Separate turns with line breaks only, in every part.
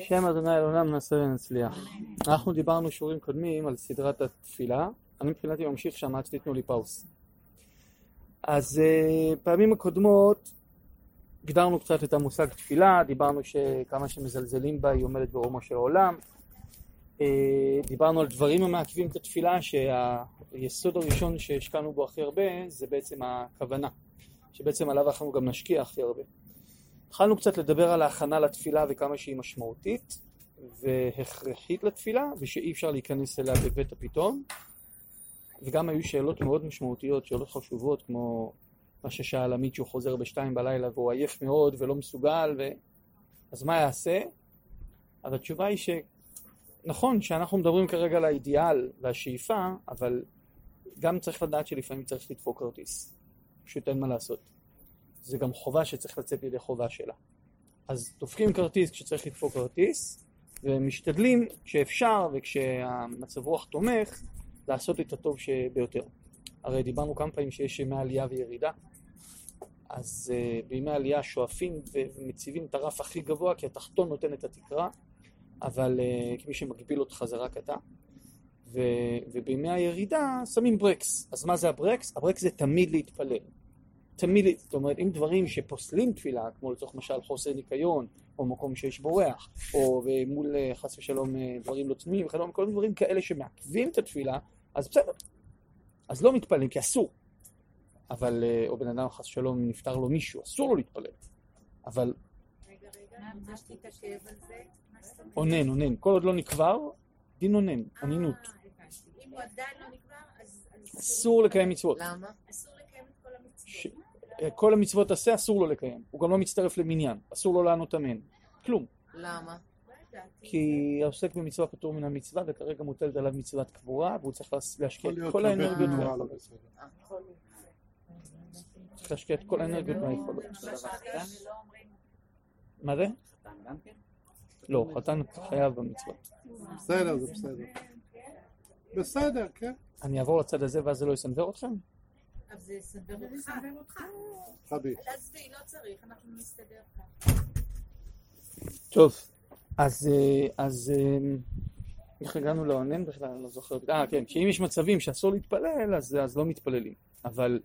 שם אדוני לעולם נעשה ונצליח. אנחנו דיברנו שיעורים קודמים על סדרת התפילה, אני מבחינתי ממשיך שם עד שתיתנו לי פאוס. אז uh, פעמים הקודמות הגדרנו קצת את המושג תפילה, דיברנו שכמה שמזלזלים בה היא עומדת ברומו של העולם. Uh, דיברנו על דברים המעכבים את התפילה, שהיסוד הראשון שהשקענו בו הכי הרבה זה בעצם הכוונה, שבעצם עליו אנחנו גם נשקיע הכי הרבה. התחלנו קצת לדבר על ההכנה לתפילה וכמה שהיא משמעותית והכרחית לתפילה ושאי אפשר להיכנס אליה בבית הפתאום. וגם היו שאלות מאוד משמעותיות, שאלות חשובות כמו מה ששאל עמית שהוא חוזר בשתיים בלילה והוא עייף מאוד ולא מסוגל ו... אז מה יעשה? אז התשובה היא שנכון שאנחנו מדברים כרגע על האידיאל והשאיפה אבל גם צריך לדעת שלפעמים צריך לדפוק כרטיס. פשוט אין מה לעשות זה גם חובה שצריך לצאת לידי חובה שלה. אז דופקים כרטיס כשצריך לדפוק כרטיס, ומשתדלים כשאפשר וכשהמצב רוח תומך, לעשות את הטוב ביותר. הרי דיברנו כמה פעמים שיש ימי עלייה וירידה, אז uh, בימי עלייה שואפים ומציבים את הרף הכי גבוה, כי התחתון נותן את התקרה, אבל uh, כמי שמגביל אותך זה רק אתה. ובימי הירידה שמים ברקס. אז מה זה הברקס? הברקס זה תמיד להתפלל. תמיד, זאת אומרת, אם דברים שפוסלים תפילה, כמו לצורך משל חוסר ניקיון, או מקום שיש בו ריח, או מול אה, חס ושלום אה, דברים לא צנועים, וכדומה, כל מיני דברים כאלה שמעכבים את התפילה, אז בסדר. אז לא מתפללים, כי אסור. אבל, אה, או בן אדם חס ושלום נפטר לו מישהו, אסור לו להתפלל. אבל... רגע, רגע, אונן, אונן. כל עוד לא נקבר, דין אונן, אנינות. אם הוא עדיין לא נקבר, אז... אסור לקיים מצוות. למה? אסור לקיים את כל המצוות. כל המצוות עשה, אסור לו לקיים. הוא גם לא מצטרף למניין, אסור לו לענות אמן. כלום.
למה?
כי העוסק במצווה פטור מן המצווה, וכרגע מוטלת עליו מצוות קבורה, והוא צריך להשקיע את כל האנרגיות מהיכולות. צריך להשקיע את כל האנרגיות מהיכולות. מה זה? לא, חתן חייב במצוות.
בסדר, זה בסדר. בסדר, כן.
אני אעבור לצד הזה ואז זה לא יסנוור אתכם?
אז זה יסדר אותך.
חבי.
עזבי, לא צריך, אנחנו נסתדר כאן.
טוב, אז, אה, אז אה, איך הגענו לעונן בכלל? אני לא זוכר. אה, כן, כי אם יש מצבים שאסור להתפלל, אז, אז לא מתפללים. אבל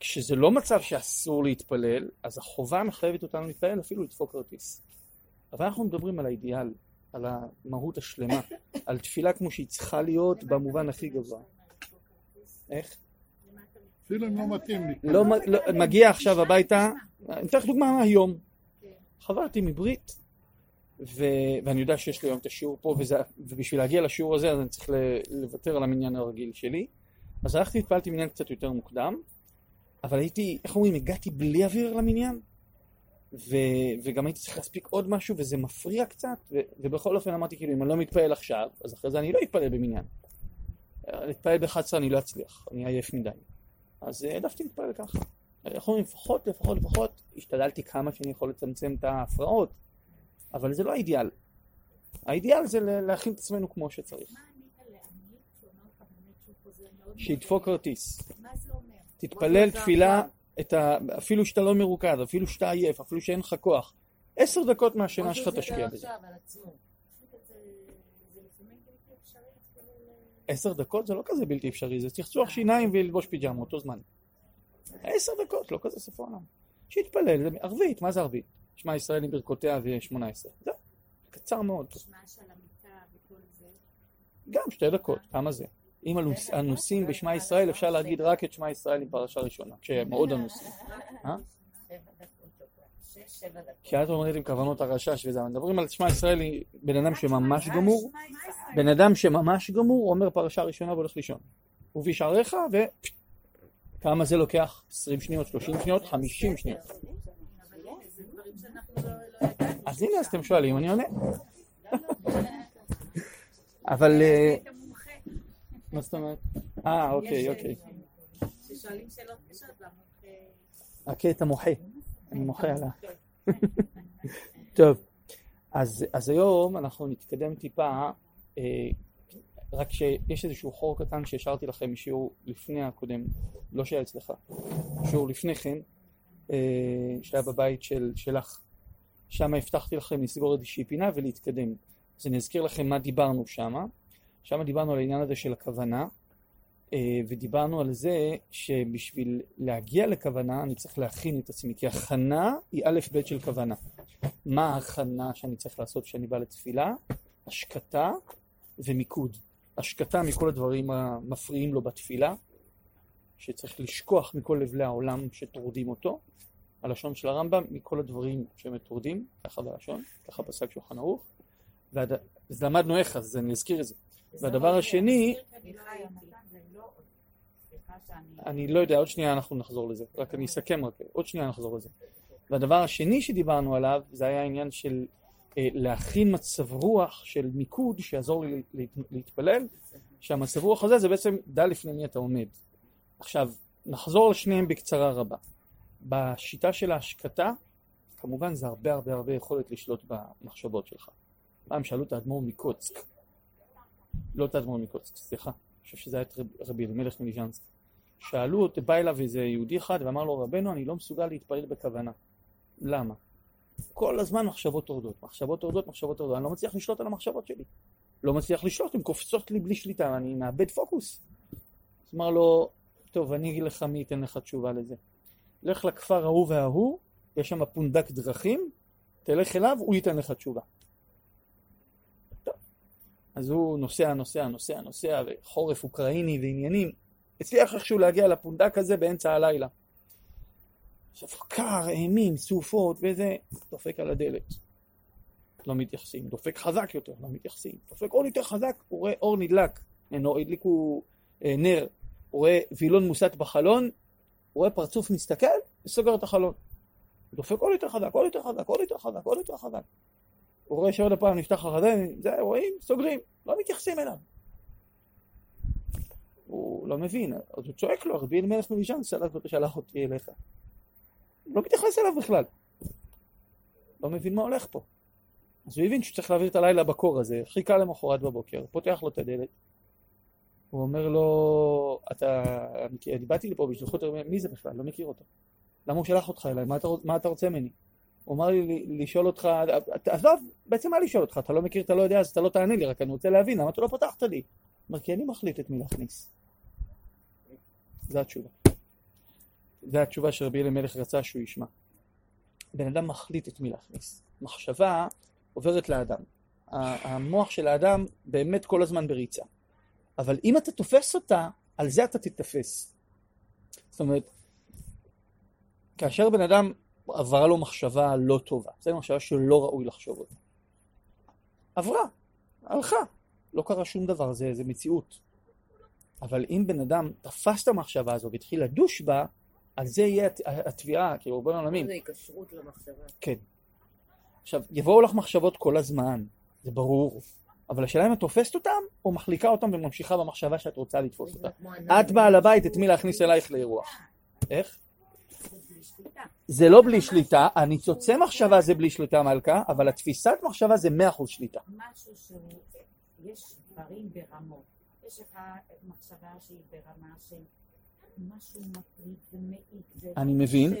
כשזה לא מצב שאסור להתפלל, אז החובה מחייבת אותנו להתפלל אפילו לדפוק כרטיס. אבל אנחנו מדברים על האידיאל, על המהות השלמה, על תפילה כמו שהיא צריכה להיות במובן הכי גבוה. איך?
אפילו אם לא מתאים לי.
לא, לא, מגיע עכשיו הביתה, אני אתן לך דוגמה מהיום. חברתי מברית, ו, ואני יודע שיש לי היום את השיעור פה, וזה, ובשביל להגיע לשיעור הזה אז אני צריך לוותר על המניין הרגיל שלי. אז הלכתי והתפללתי מניין קצת יותר מוקדם, אבל הייתי, איך אומרים, הגעתי בלי אוויר למניין, ו, וגם הייתי צריך להספיק עוד משהו, וזה מפריע קצת, ו, ובכל אופן אמרתי, כאילו, אם אני לא מתפעל עכשיו, אז אחרי זה אני לא אתפלל במניין. להתפעל ב-11 אני לא אצליח, אני עייף מדי. אז העדפתי להתפלל ככה. איך אומרים, לפחות, לפחות, לפחות, השתדלתי כמה שאני יכול לצמצם את ההפרעות, אבל זה לא האידיאל. האידיאל זה להכין את עצמנו כמו שצריך. שידפוק כרטיס. תתפלל תפילה, ה... אפילו שאתה לא מרוכז, אפילו שאתה עייף, אפילו שאין לך כוח. עשר דקות מהשינה שלך תשקיע בזה. עשר דקות זה לא כזה בלתי אפשרי, זה צחצוח שיניים וללבוש פיג'מה אותו זמן. עשר דקות, לא כזה סוף העולם. שיתפלל, זה ערבית, מה זה ערבית? שמע ישראל עם ברכותיה ושמונה עשרה. זהו, קצר מאוד. גם שתי דקות, כמה זה? אם אנוסים בשמע ישראל אפשר להגיד רק את שמע ישראל עם פרשה ראשונה, כשהם מאוד אנוסים. אה? כי את אומרת עם כוונות הרשש וזה, מדברים על שמע ישראל, בן אדם שממש גמור, בן אדם שממש גמור, אומר פרשה ראשונה והולך לישון. ובשעריך, וכמה זה לוקח? 20 שניות, 30 שניות, 50 שניות. אז הנה, אז אתם שואלים, אני עונה. אבל... אה, מה זאת אומרת? אה, אוקיי, אוקיי.
ששואלים שאלות
אני מוחה עליה. טוב, אז, אז היום אנחנו נתקדם טיפה, אה, רק שיש איזשהו חור קטן שהשארתי לכם משיעור לפני הקודם, לא שהיה אצלך, שיעור לפני כן, אה, שהיה בבית של, שלך. שם הבטחתי לכם לסגור איזושהי פינה ולהתקדם. אז אני אזכיר לכם מה דיברנו שם. שם דיברנו על העניין הזה של הכוונה, ודיברנו על זה שבשביל להגיע לכוונה אני צריך להכין את עצמי, כי הכנה היא א' ב' של כוונה. מה ההכנה שאני צריך לעשות כשאני בא לתפילה? השקטה ומיקוד. השקטה מכל הדברים המפריעים לו בתפילה, שצריך לשכוח מכל לבלי העולם שטורדים אותו, הלשון של הרמב"ם, מכל הדברים שמטורדים, ככה בלשון, ככה פסק שולחן ערוך, אז למדנו איך, אז אני אזכיר את זה. והדבר השני, אני לא יודע, עוד שנייה אנחנו נחזור לזה, רק אני אסכם רק, עוד שנייה נחזור לזה. והדבר השני שדיברנו עליו, זה היה העניין של אה, להכין מצב רוח של מיקוד שיעזור לי להתפלל, שהמצב רוח הזה זה בעצם דע לפני מי אתה עומד. עכשיו, נחזור לשניהם בקצרה רבה. בשיטה של ההשקטה, כמובן זה הרבה הרבה הרבה יכולת לשלוט במחשבות שלך. פעם שאלו את האדמו"ר מקוצק, לא את האדמו"ר מקוצק, סליחה, אני חושב שזה היה את רבי אלימלך מליז'נסק. שאלו, בא אליו איזה יהודי אחד ואמר לו, רבנו, אני לא מסוגל להתפלל בכוונה. למה? כל הזמן מחשבות טורדות, מחשבות טורדות, מחשבות טורדות, אני לא מצליח לשלוט על המחשבות שלי. לא מצליח לשלוט, הן קופצות לי בלי שליטה, אני מאבד פוקוס. אז אמר לו, טוב, אני אגיד לך מי ייתן לך תשובה לזה. לך לכפר ההוא וההוא, יש שם פונדק דרכים, תלך אליו, הוא ייתן לך תשובה. טוב. אז הוא נוסע, נוסע, נוסע, נוסע, וחורף אוקראיני ועניינים. הצליח איכשהו להגיע לפונדק הזה באמצע הלילה. עכשיו קר, אימים, סופות וזה, דופק על הדלת. לא מתייחסים. דופק חזק יותר, לא מתייחסים. דופק עוד יותר חזק, הוא רואה אור נדלק. הדליקו אה, נר. הוא רואה וילון מוסט בחלון, הוא רואה פרצוף מסתכל, וסוגר את החלון. דופק עוד יותר חזק, עוד יותר חזק, עוד יותר חזק, עוד יותר חזק. הוא רואה שעוד הפעם נפתח החזה, זה, רואים, סוגרים, לא מתייחסים אליו. הוא לא מבין, אז הוא צועק לו, רבי אלימלך מלישן שלח אותי אליך. לא מתייחס אליו בכלל. לא מבין מה הולך פה. אז הוא הבין שהוא צריך להעביר את הלילה בקור הזה, חיכה למחרת בבוקר, פותח לו את הדלת, הוא אומר לו, אתה, אני באתי לפה בשליחות, מי זה בכלל? לא מכיר אותו. למה הוא שלח אותך אליי? מה אתה, מה אתה רוצה ממני? הוא אמר לי לשאול אותך, עזוב, בעצם מה לשאול אותך? אתה לא מכיר, אתה לא יודע, אז אתה לא תענה לי, רק אני רוצה להבין, למה אתה לא פתחת לי? הוא אומר, כי אני מחליט את מי להכניס. התשובה. זו התשובה שרבי אלימלך רצה שהוא ישמע. בן אדם מחליט את מי להכניס. מחשבה עוברת לאדם. המוח של האדם באמת כל הזמן בריצה. אבל אם אתה תופס אותה, על זה אתה תתפס. זאת אומרת, כאשר בן אדם עברה לו מחשבה לא טובה, זו מחשבה שלא ראוי לחשוב אותה. עברה, הלכה, לא קרה שום דבר, זה, זה מציאות. אבל אם בן אדם תפס את המחשבה הזו והתחיל לדוש בה, על זה יהיה התביעה, כאילו, בוא נעלמים.
זה היקשרות למחשבה.
כן. עכשיו, יבואו לך מחשבות כל הזמן, זה ברור. אבל השאלה אם את תופסת אותם, או מחליקה אותם וממשיכה במחשבה שאת רוצה לתפוס אותם. את בעל הבית, את מי להכניס אלייך לאירוע. איך? זה לא בלי שליטה, הניצוצי מחשבה זה בלי שליטה מלכה, אבל התפיסת מחשבה זה מאה אחוז שליטה.
משהו שהוא, יש דברים ברמות. יש לך מחשבה שהיא ברמה של משהו מטריד ומעיק.
אני מבין.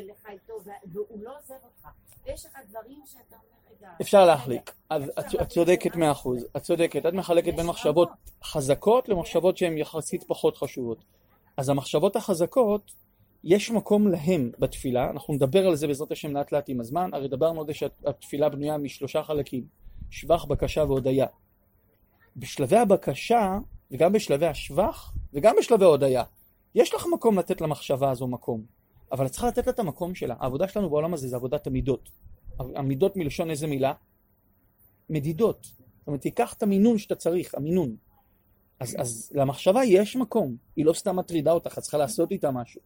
והוא לא עוזב אותך. ויש לך דברים שאתה אומר...
אפשר להחליק. אז את צודקת מאה אחוז. את צודקת. את מחלקת בין מחשבות חזקות למחשבות שהן יחסית פחות חשובות. אז המחשבות החזקות, יש מקום להם בתפילה. אנחנו נדבר על זה בעזרת השם לאט לאט עם הזמן. הרי דיברנו על זה שהתפילה בנויה משלושה חלקים. שבח, בקשה והודיה. בשלבי הבקשה, וגם בשלבי השבח, וגם בשלבי ההודיה, יש לך מקום לתת למחשבה הזו מקום. אבל את צריכה לתת לה את המקום שלה. העבודה שלנו בעולם הזה זה עבודת המידות. המידות מלשון איזה מילה? מדידות. זאת אומרת, תיקח את המינון שאתה צריך, המינון. אז, אז למחשבה יש מקום, היא לא סתם מטרידה אותך, את צריכה לעשות איתה משהו.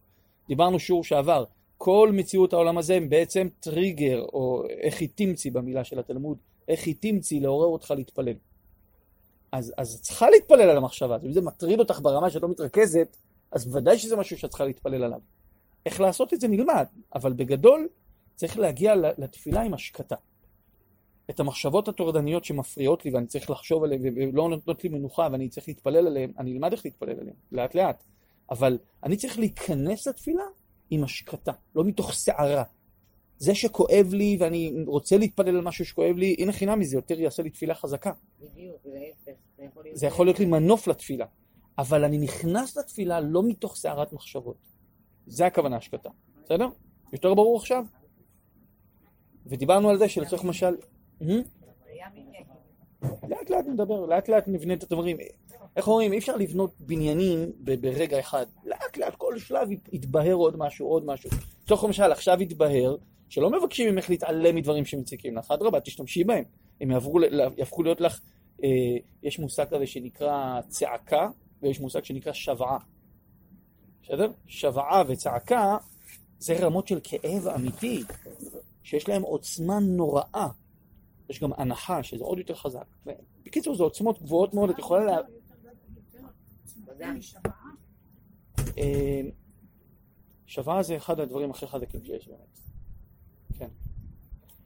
דיברנו שיעור שעבר, כל מציאות העולם הזה הם בעצם טריגר, או איך היא תמצי במילה של התלמוד, איך היא תמצי לעורר אותך להתפלל. אז, אז את צריכה להתפלל על המחשבה, אם זה מטריד אותך ברמה שאת לא מתרכזת, אז בוודאי שזה משהו שאת צריכה להתפלל עליו. איך לעשות את זה נלמד, אבל בגדול צריך להגיע לתפילה עם השקטה. את המחשבות הטורדניות שמפריעות לי ואני צריך לחשוב עליהן ולא נותנות לי מנוחה ואני צריך להתפלל עליהן, אני אלמד איך להתפלל עליהן, לאט לאט. אבל אני צריך להיכנס לתפילה עם השקטה, לא מתוך סערה. זה שכואב לי ואני רוצה להתפלל על משהו שכואב לי, הנה חינם מזה, יותר יעשה לי תפילה חזקה.
בדיוק, להפך. זה יכול להיות...
זה לי מנוף לתפילה. אבל אני נכנס לתפילה לא מתוך סערת מחשבות. זה הכוונה השקטה, בסדר? יותר ברור עכשיו? ודיברנו על זה שלצורך משל... לאט לאט נדבר, לאט לאט נבנה את הדברים. איך אומרים, אי אפשר לבנות בניינים ברגע אחד. לאט לאט כל שלב ית- יתבהר עוד משהו, עוד משהו. לצורך למשל, עכשיו יתבהר שלא מבקשים ממך להתעלם מדברים שמציקים לך, אדרבה, תשתמשי בהם. הם יעברו, יהפכו להיות לך, אה, יש מושג כזה שנקרא צעקה, ויש מושג שנקרא שוועה. בסדר? שוועה וצעקה זה רמות של כאב אמיתי, שיש להם עוצמה נוראה. יש גם הנחה, שזה עוד יותר חזק. בקיצור, זה עוצמות גבוהות מאוד, את יכולה לה... אה, שוועה זה אחד הדברים הכי חזקים שיש באמת.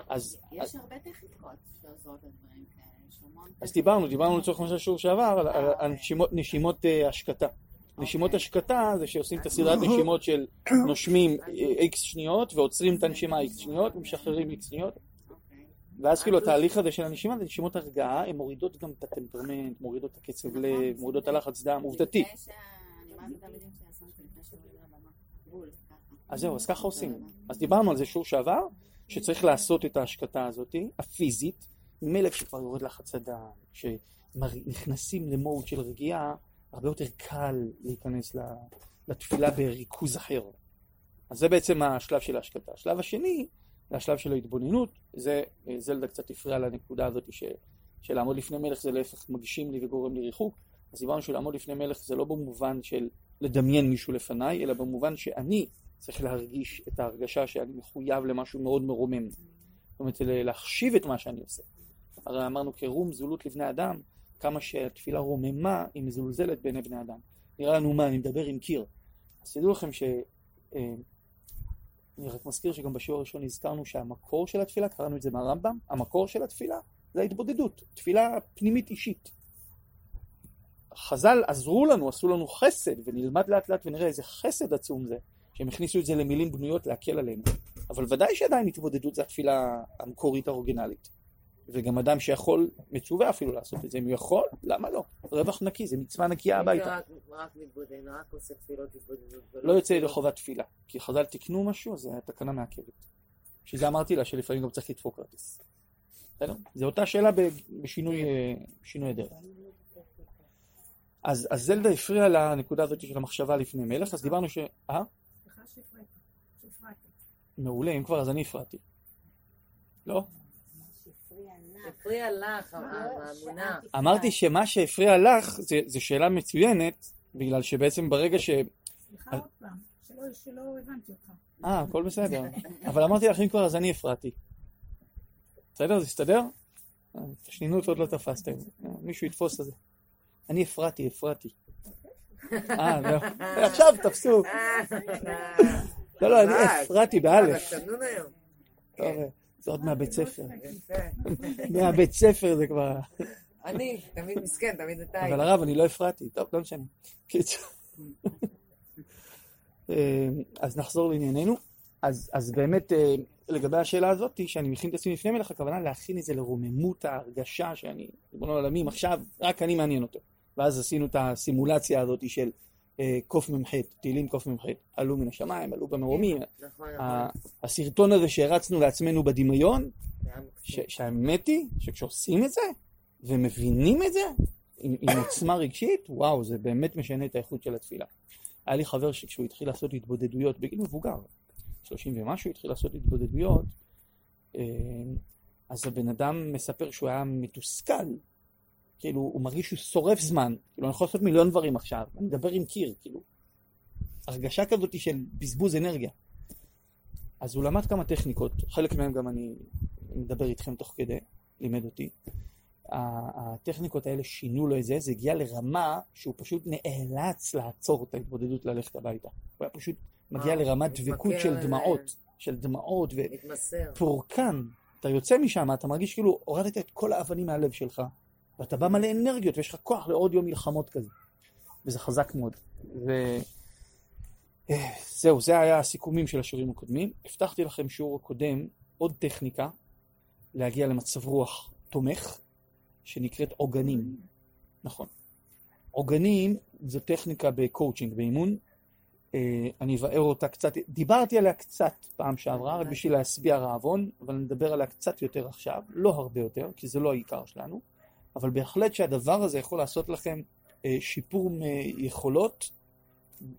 אז,
יש הרבה טכניקות שעוזרות לדברים כאלה,
אז דיברנו, דיברנו לצורך מה שהשיעור שעבר, על, על, על נשימות, אה, השקטה. נשימות השקטה זה שעושים את הסדרת נשימות של נושמים איקס שניות ועוצרים את הנשימה איקס שניות ומשחררים איקס שניות
אוקיי.
ואז כאילו התהליך הזה של הנשימה זה נשימות הרגעה, הן מורידות גם את הטמפרמנט, מורידות את הקצב לב, מורידות את הלחץ דם, עובדתי. אז זהו, אז ככה עושים. אז דיברנו על זה שיעור שעבר, שצריך לעשות את ההשקטה הזאת, הפיזית, ממילא כשכבר יורד לחץ הדם, כשנכנסים למוד של רגיעה, הרבה יותר קל להיכנס לתפילה בריכוז אחר. אז זה בעצם השלב של ההשקטה. השלב השני, זה השלב של ההתבוננות, זה, זלדה קצת הפריעה לנקודה הזאת ש, של לעמוד לפני מלך זה להפך מגשים לי וגורם לי ריחוק. אז דיברנו שלעמוד לפני מלך זה לא במובן של לדמיין מישהו לפניי, אלא במובן שאני צריך להרגיש את ההרגשה שאני מחויב למשהו מאוד מרומם. זאת אומרת, להחשיב את מה שאני עושה. הרי אמרנו כרום זולות לבני אדם, כמה שהתפילה רוממה, היא מזולזלת בעיני בני אדם. נראה לנו מה, אני מדבר עם קיר. אז תדעו לכם ש... אה, אני רק מזכיר שגם בשיעור הראשון הזכרנו שהמקור של התפילה, קראנו את זה מהרמב"ם, המקור של התפילה זה ההתבודדות, תפילה פנימית אישית. חז"ל עזרו לנו, עשו לנו חסד, ונלמד לאט לאט ונראה איזה חסד עצום זה, שהם הכניסו את זה למילים בנויות להקל עלינו. אבל ודאי שעדיין התבודדות זה התפילה המקורית האורגינלית. וגם אדם שיכול, מצווה אפילו לעשות את זה, אם הוא יכול, למה לא? רווח נקי, זה מצווה נקייה הביתה.
רק- מתבודד, רק עושה תפילות התבודדות.
לא יוצא ידי חובת תפילה. כי חז"ל תיקנו משהו, אז התקנה מעכבת. בשביל זה אמרתי לה שלפעמים גם צריך לדפוק כרטיס. בסדר? זו אותה שאלה בשינוי אה, הדרך. אז זלדה הפריעה לנקודה הזאת של המחשבה לפני מלך, אז דיברנו ש... אה? מעולה, אם כבר אז אני הפרעתי. לא?
הפריע לך, האמונה.
אמרתי שמה שהפריע לך זה, זה שאלה מצוינת, בגלל שבעצם ברגע ש...
סליחה עוד פעם, שלא- הבנתי אותך.
אה, הכל בסדר. אבל אמרתי לך אם כבר אז אני הפרעתי. בסדר? זה הסתדר? אה, השנינות עוד לא תפסתם. אה, מישהו יתפוס את זה. אני הפרעתי, הפרעתי. אה, לא. עכשיו תפסו. לא, לא, אני הפרעתי באלף.
צנון היום.
טוב, אה, זה עוד מהבית ספר.
יפה.
מהבית ספר זה כבר...
אני, תמיד מסכן, תמיד אתה.
אבל הרב, אני לא הפרעתי. טוב, לא משנה. קיצור. אה, אז נחזור לענייננו. אז, אז באמת, אה, לגבי השאלה הזאת, שאני מכין את עצמי לפני מלך, הכוונה להכין את זה לרוממות ההרגשה שאני, ריבונו העולמים, עכשיו רק אני מעניין אותו. ואז עשינו את הסימולציה הזאת של אה, קמ"ח, תהילים קמ"ח, עלו מן השמיים, עלו במרומים.
נכון,
ה-
נכון.
הסרטון הזה שהרצנו לעצמנו בדמיון, שהאמת היא שכשעושים את זה, ומבינים את זה, עם, עם עוצמה רגשית, וואו, זה באמת משנה את האיכות של התפילה. היה לי חבר שכשהוא התחיל לעשות התבודדויות, בגיל מבוגר, 30 ומשהו, התחיל לעשות התבודדויות, אה, אז הבן אדם מספר שהוא היה מתוסכל, כאילו, הוא מרגיש שהוא שורף זמן, כאילו, אני יכול לעשות מיליון דברים עכשיו, אני מדבר עם קיר, כאילו, הרגשה כזאת של בזבוז אנרגיה. אז הוא למד כמה טכניקות, חלק מהם גם אני מדבר איתכם תוך כדי, לימד אותי. הטכניקות האלה שינו לו את זה, זה הגיע לרמה שהוא פשוט נאלץ לעצור את ההתבודדות ללכת הביתה. הוא היה פשוט מגיע לרמת דבקות של דמעות, של דמעות. ופורקן. אתה יוצא משם, אתה מרגיש כאילו הורדת את כל האבנים מהלב שלך, ואתה בא מלא אנרגיות, ויש לך כוח לעוד יום מלחמות כזה. וזה חזק מאוד. ו... אה, זה היה הסיכומים של השיעורים הקודמים. הבטחתי לכם שיעור הקודם עוד טכניקה להגיע למצב רוח תומך, שנקראת עוגנים. נכון. עוגנים זו טכניקה בקואוצ'ינג, באימון. אה, אני אבאר אותה קצת, דיברתי עליה קצת פעם שעברה, רק בשביל להשביע רעבון, אבל נדבר עליה קצת יותר עכשיו, לא הרבה יותר, כי זה לא העיקר שלנו, אבל בהחלט שהדבר הזה יכול לעשות לכם אה, שיפור יכולות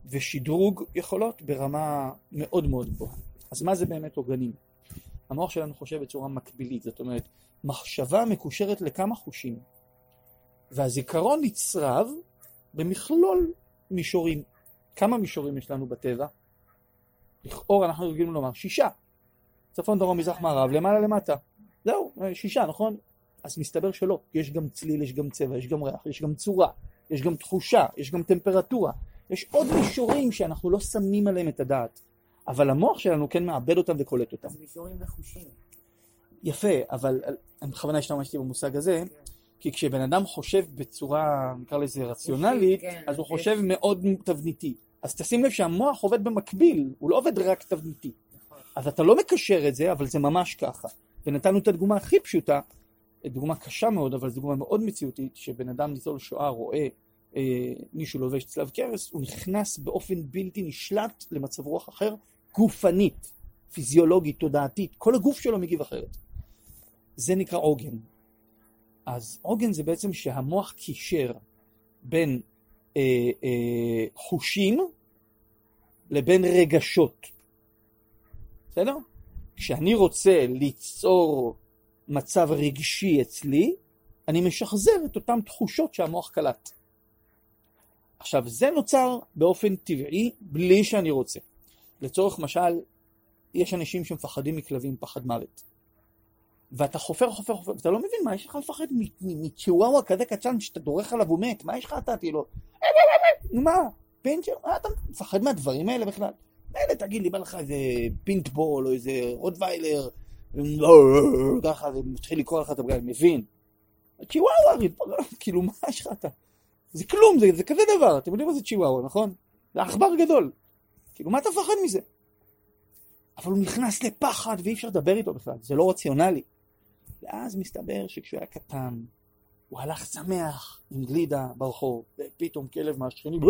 ושדרוג יכולות ברמה מאוד מאוד גבוהה. אז מה זה באמת עוגנים? המוח שלנו חושב בצורה מקבילית, זאת אומרת, מחשבה מקושרת לכמה חושים, והזיכרון נצרב במכלול מישורים. כמה מישורים יש לנו בטבע? לכאורה אנחנו רגילים לומר שישה. צפון, דרום, מזרח, מערב, למעלה, למטה. זהו, שישה, נכון? אז מסתבר שלא. יש גם צליל, יש גם צבע, יש גם ריח, יש גם צורה, יש גם תחושה, יש גם טמפרטורה. יש עוד מישורים שאנחנו לא שמים עליהם את הדעת, אבל המוח שלנו כן מאבד אותם וקולט אותם.
זה מישורים וחושים.
יפה, אבל אני בכוונה השתמשתי במושג הזה, כי כשבן אדם חושב בצורה, נקרא לזה רציונלית,
כן,
אז הוא חושב מאוד תבניתי. אז תשים לב שהמוח עובד במקביל, הוא לא עובד רק תבניתי.
נכון.
אז אתה לא מקשר את זה, אבל זה ממש ככה. ונתנו את הדוגמה הכי פשוטה, דוגמה קשה מאוד, אבל זו דוגמה מאוד מציאותית, שבן אדם ניצול שואה רואה אה, מישהו לובש צלב קרס, הוא נכנס באופן בלתי נשלט למצב רוח אחר, גופנית, פיזיולוגית, תודעתית, כל הגוף שלו מגיב אחרת. זה נקרא עוגן. אז עוגן זה בעצם שהמוח קישר בין אה, אה, חושים לבין רגשות. בסדר? כשאני רוצה ליצור מצב רגשי אצלי, אני משחזר את אותן תחושות שהמוח קלט. עכשיו, זה נוצר באופן טבעי בלי שאני רוצה. לצורך משל, יש אנשים שמפחדים מכלבים פחד מוות. ואתה חופר, חופר, חופר, ואתה לא מבין מה יש לך לפחד מ- מ- מצ'יוואווה כזה קטן שאתה דורך עליו הוא מת, מה יש לך אתה? כאילו, נו מה, פינצ'ר, מה אתה מפחד מהדברים האלה בכלל? מילא תגיד לי, בא לך איזה פינטבול או איזה רוטוויילר, ככה, ומתחיל לקרוא לך את הבגלל, מבין. צ'יוואווה, כאילו, מה יש לך אתה? זה כלום, זה, זה כזה דבר, אתם יודעים מה זה צ'יוואווה, נכון? זה עכבר גדול. כאילו, מה אתה מפחד מזה? אבל הוא נכנס לפחד ואי אפשר לדבר איתו בכלל, זה לא רציונלי. ואז מסתבר שכשהוא היה קטן, הוא הלך שמח עם גלידה ברחוב, ופתאום כלב מהשכנים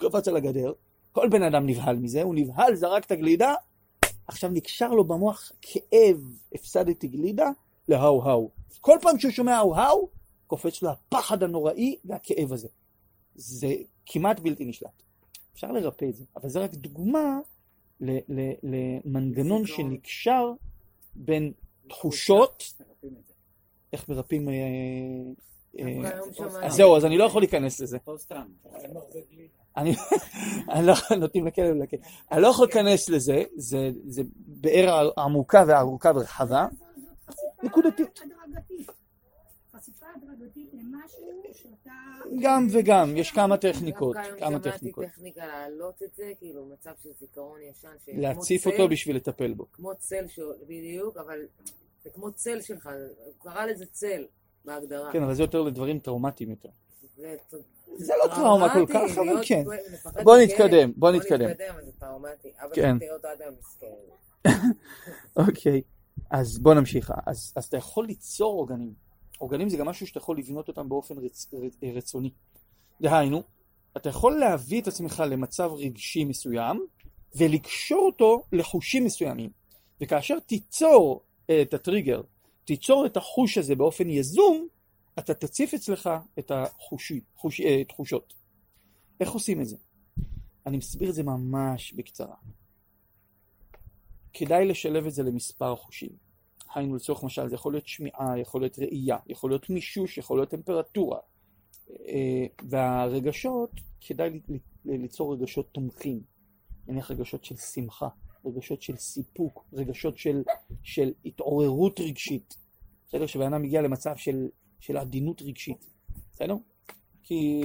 קפץ על הגדר, כל בן אדם נבהל מזה, הוא נבהל, זרק את הגלידה, עכשיו נקשר לו במוח כאב, הפסדתי גלידה, להאו האו. כל פעם שהוא שומע האו האו, קופץ לו הפחד הנוראי והכאב הזה. זה כמעט בלתי נשלט. אפשר לרפא את זה, אבל זה רק דוגמה ל- ל- למנגנון
זיכרון.
שנקשר בין תחושות. איך מרפאים... אה, אה. אז זהו, אז אני לא יכול להיכנס לזה. אני אני לא נותנים לכלב לקט. אני לא יכול להיכנס לזה, זה זה באר עמוקה וארוכה ורחבה. נקודתית. גם וגם, יש כמה טכניקות, כמה
שמעתי
טכניקות.
טכניקה להעלות את זה, כאילו מצב של זיכרון ישן.
להציף אותו בשביל לטפל בו.
כמו צל, בדיוק, אבל זה כמו צל שלך, הוא קרא לזה צל בהגדרה.
כן, אבל זה יותר לדברים טראומטיים יותר.
זה,
לא טראומה כל כך, אבל
להיות-
כן. בוא. נתקדם, בוא
בוא
נתקדם. כן.
שלי תראה אותו עד היום מסכן.
אוקיי, אז בוא נמשיך. אז, אז אתה יכול ליצור עוגנים. עוגנים זה גם משהו שאתה יכול לבנות אותם באופן רצ, רצ, רצוני. דהיינו, אתה יכול להביא את עצמך למצב רגשי מסוים ולקשור אותו לחושים מסוימים. וכאשר תיצור את הטריגר, תיצור את החוש הזה באופן יזום, אתה תציף אצלך את החושי, חוש, אה. איך עושים את זה? אני מסביר את זה ממש בקצרה. כדאי לשלב את זה למספר חושים. היינו לצורך משל, זה יכול להיות שמיעה, יכול להיות ראייה, יכול להיות מישוש, יכול להיות טמפרטורה. אה, והרגשות, כדאי ליצור רגשות תומכים. נניח רגשות של שמחה, רגשות של סיפוק, רגשות של, של התעוררות רגשית. בסדר? שבן אדם מגיע למצב של, של עדינות רגשית. בסדר? כי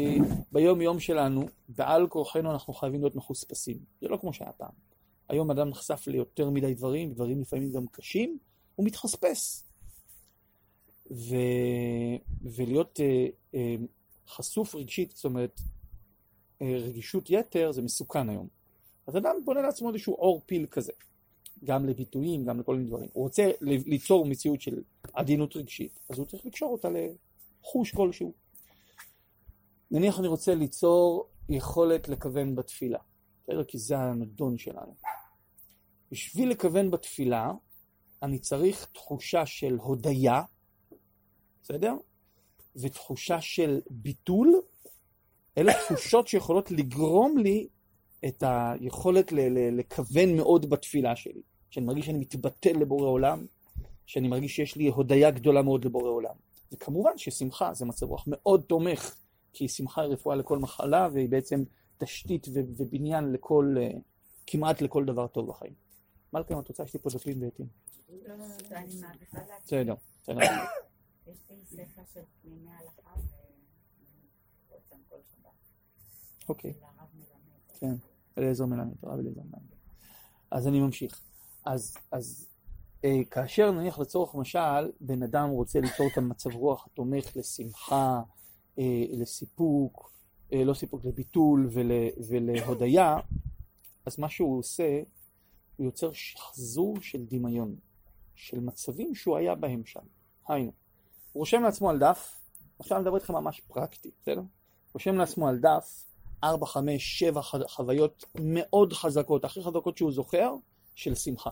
ביום יום שלנו, בעל כורחנו אנחנו חייבים להיות מחוספסים. זה לא כמו שהיה פעם. היום אדם נחשף ליותר מדי דברים, דברים לפעמים גם קשים, הוא מתחספס. ו... ולהיות אה, אה, חשוף רגשית, זאת אומרת, אה, רגישות יתר, זה מסוכן היום. אז אדם בונה לעצמו איזשהו עור פיל כזה, גם לביטויים, גם לכל מיני דברים. הוא רוצה ליצור מציאות של עדינות רגשית, אז הוא צריך לקשור אותה לחוש כלשהו. נניח אני רוצה ליצור יכולת לכוון בתפילה, בסדר? כי זה הנדון שלנו. בשביל לכוון בתפילה, אני צריך תחושה של הודיה, בסדר? ותחושה של ביטול. אלה תחושות שיכולות לגרום לי את היכולת לכוון מאוד בתפילה שלי. שאני מרגיש שאני מתבטל לבורא עולם, שאני מרגיש שיש לי הודיה גדולה מאוד לבורא עולם. וכמובן ששמחה זה מצב רוח מאוד תומך, כי שמחה היא רפואה לכל מחלה, והיא בעצם תשתית ובניין לכל, אה, כמעט לכל דבר טוב בחיים. מלכה, אם את רוצה, יש לי פה דפים
להקשיב.
בסדר, בסדר.
שבת.
אוקיי. כן, אליעזר מלמד, הרב אליעזר מלמד. אז אני ממשיך. אז, אז אה, כאשר נניח לצורך משל, בן אדם רוצה ליצור את המצב רוח התומך לשמחה, אה, לסיפוק, אה, לא סיפוק, לביטול ול, ולהודיה, אז מה שהוא עושה, הוא יוצר שחזור של דמיון, של מצבים שהוא היה בהם שם. היינו, הוא רושם לעצמו על דף, עכשיו אני מדבר איתכם ממש פרקטי, בסדר? רושם לעצמו על דף ארבע, חמש, שבע ח- חוויות מאוד חזקות, הכי חזקות שהוא זוכר, של שמחה.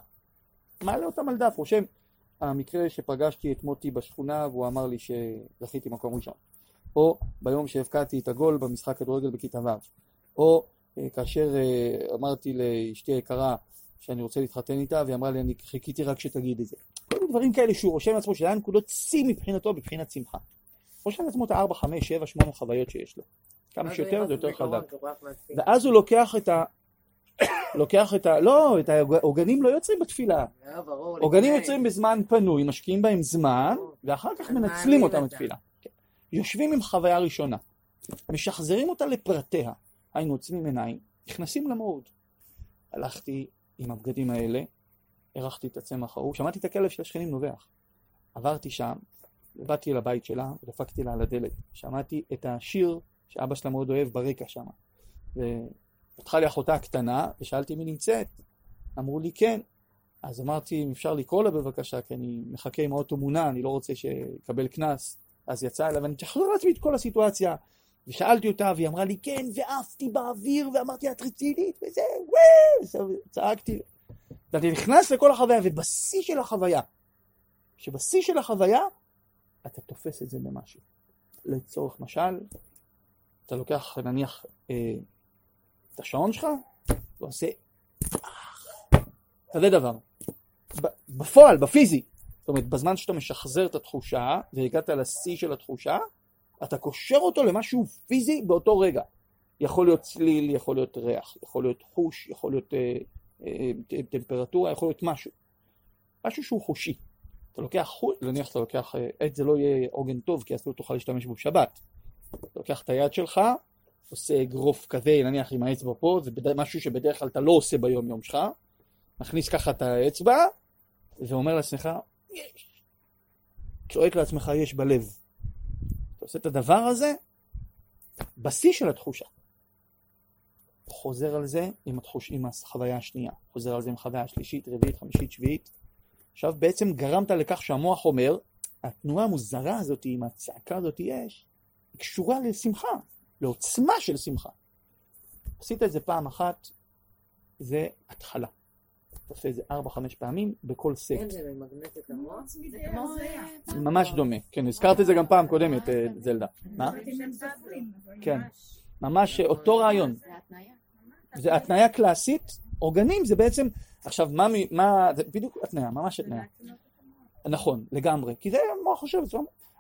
מעלה אותם על דף, רושם, המקרה שפגשתי את מוטי בשכונה והוא אמר לי שזכיתי מקום ראשון. או ביום שהבקעתי את הגול במשחק כדורגל בכיתה ו'. או אה, כאשר אה, אמרתי לאשתי היקרה שאני רוצה להתחתן איתה, והיא אמרה לי, אני חיכיתי רק שתגיד את זה. כל מיני דברים כאלה שהוא רושם לעצמו, שזה היה נקודות שיא מבחינתו, מבחינת שמחה. רושם לעצמו את הארבע, חמש, שבע, שמונה חוויות שיש לו. כמה שיותר זה יותר חזק. ואז הוא לוקח את ה... לוקח את ה... לא, את העוגנים לא יוצרים בתפילה. עוגנים יוצרים בזמן פנוי, משקיעים בהם זמן, ואחר כך מנצלים אותם בתפילה. יושבים עם חוויה ראשונה, משחזרים אותה לפרטיה, היינו עוצמים עיניים, נכנסים למוד. הלכתי עם הבגדים האלה, הרחתי את הצמח ההוא, שמעתי את הכלב של השכנים נובח. עברתי שם, באתי אל הבית שלה, ודפקתי לה על הדלת. שמעתי את השיר שאבא שלה מאוד אוהב ברקע שם. ופתחה לי אחותה הקטנה, ושאלתי מי נמצאת. אמרו לי כן. אז אמרתי, אם אפשר לקרוא לה בבקשה, כי אני מחכה עם האוטו מונע, אני לא רוצה שיקבל קנס. אז יצא אליי, ואני תחזור לעצמי את כל הסיטואציה. ושאלתי אותה, והיא אמרה לי כן, ועפתי באוויר, ואמרתי, את רצינית, וזה, וואו, צעקתי. ואני נכנס לכל החוויה, ובשיא של החוויה, שבשיא של החוויה, אתה תופס את זה במשהו. לצורך משל, אתה לוקח נניח אה, את השעון שלך, ועושה כזה דבר. בפועל, בפיזי. זאת אומרת, בזמן שאתה משחזר את התחושה, והגעת לשיא של התחושה, אתה קושר אותו למשהו פיזי באותו רגע. יכול להיות צליל, יכול להיות ריח, יכול להיות חוש, יכול להיות אה, אה, טמפרטורה, יכול להיות משהו. משהו שהוא חושי. אתה לוקח חוש, נניח אתה לוקח אה, עט, זה לא יהיה עוגן טוב, כי אז לא תוכל להשתמש בו בשבת. אתה לוקח את היד שלך, עושה אגרוף כזה, נניח עם האצבע פה, זה. משהו שבדרך כלל אתה לא עושה ביום יום שלך, מכניס ככה את האצבע, ואומר לעצמך, יש. צועק לעצמך, יש בלב. אתה עושה את הדבר הזה, בשיא של התחושה. חוזר על זה עם, התחוש, עם החוויה השנייה, חוזר על זה עם החוויה השלישית, רביעית, חמישית, שביעית. עכשיו בעצם גרמת לכך שהמוח אומר, התנועה המוזרה הזאת עם הצעקה הזאת יש, היא קשורה לשמחה, לעוצמה של שמחה. עשית את זה פעם אחת, זה התחלה. אתה עושה את זה ארבע, חמש פעמים בכל סט.
כן, זה ממגנט את המוח.
זה כמו זה.
ממש דומה. כן, הזכרת את זה גם פעם קודמת, אה, זלדה. מה? כן.
ממש.
ממש אותו רעיון.
זה התניה.
זה התניה קלאסית, אורגנים זה בעצם, עכשיו מה, מה, זה בדיוק התניה, ממש התניה. נכון, לגמרי, כי זה המוח חושב,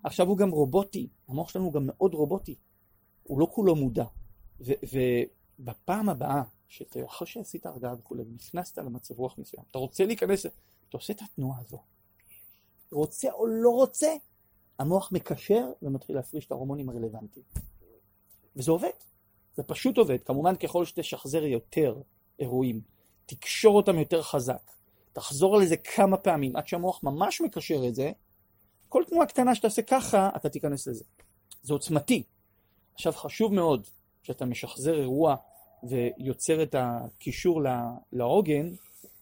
עכשיו הוא גם רובוטי, המוח שלנו הוא גם מאוד רובוטי, הוא לא כולו מודע. ובפעם הבאה, שאתה, אחרי שעשית הרגעה וכולי, נכנסת למצב רוח מסוים, אתה רוצה להיכנס, אתה עושה את התנועה הזו. רוצה או לא רוצה, המוח מקשר ומתחיל להפריש את ההורמונים הרלוונטיים. וזה עובד. זה פשוט עובד. כמובן, ככל שתשחזר יותר אירועים, תקשור אותם יותר חזק, תחזור על זה כמה פעמים עד שהמוח ממש מקשר את זה, כל תנועה קטנה שתעשה ככה, אתה תיכנס לזה. זה עוצמתי. עכשיו, חשוב מאוד שאתה משחזר אירוע ויוצר את הקישור לעוגן,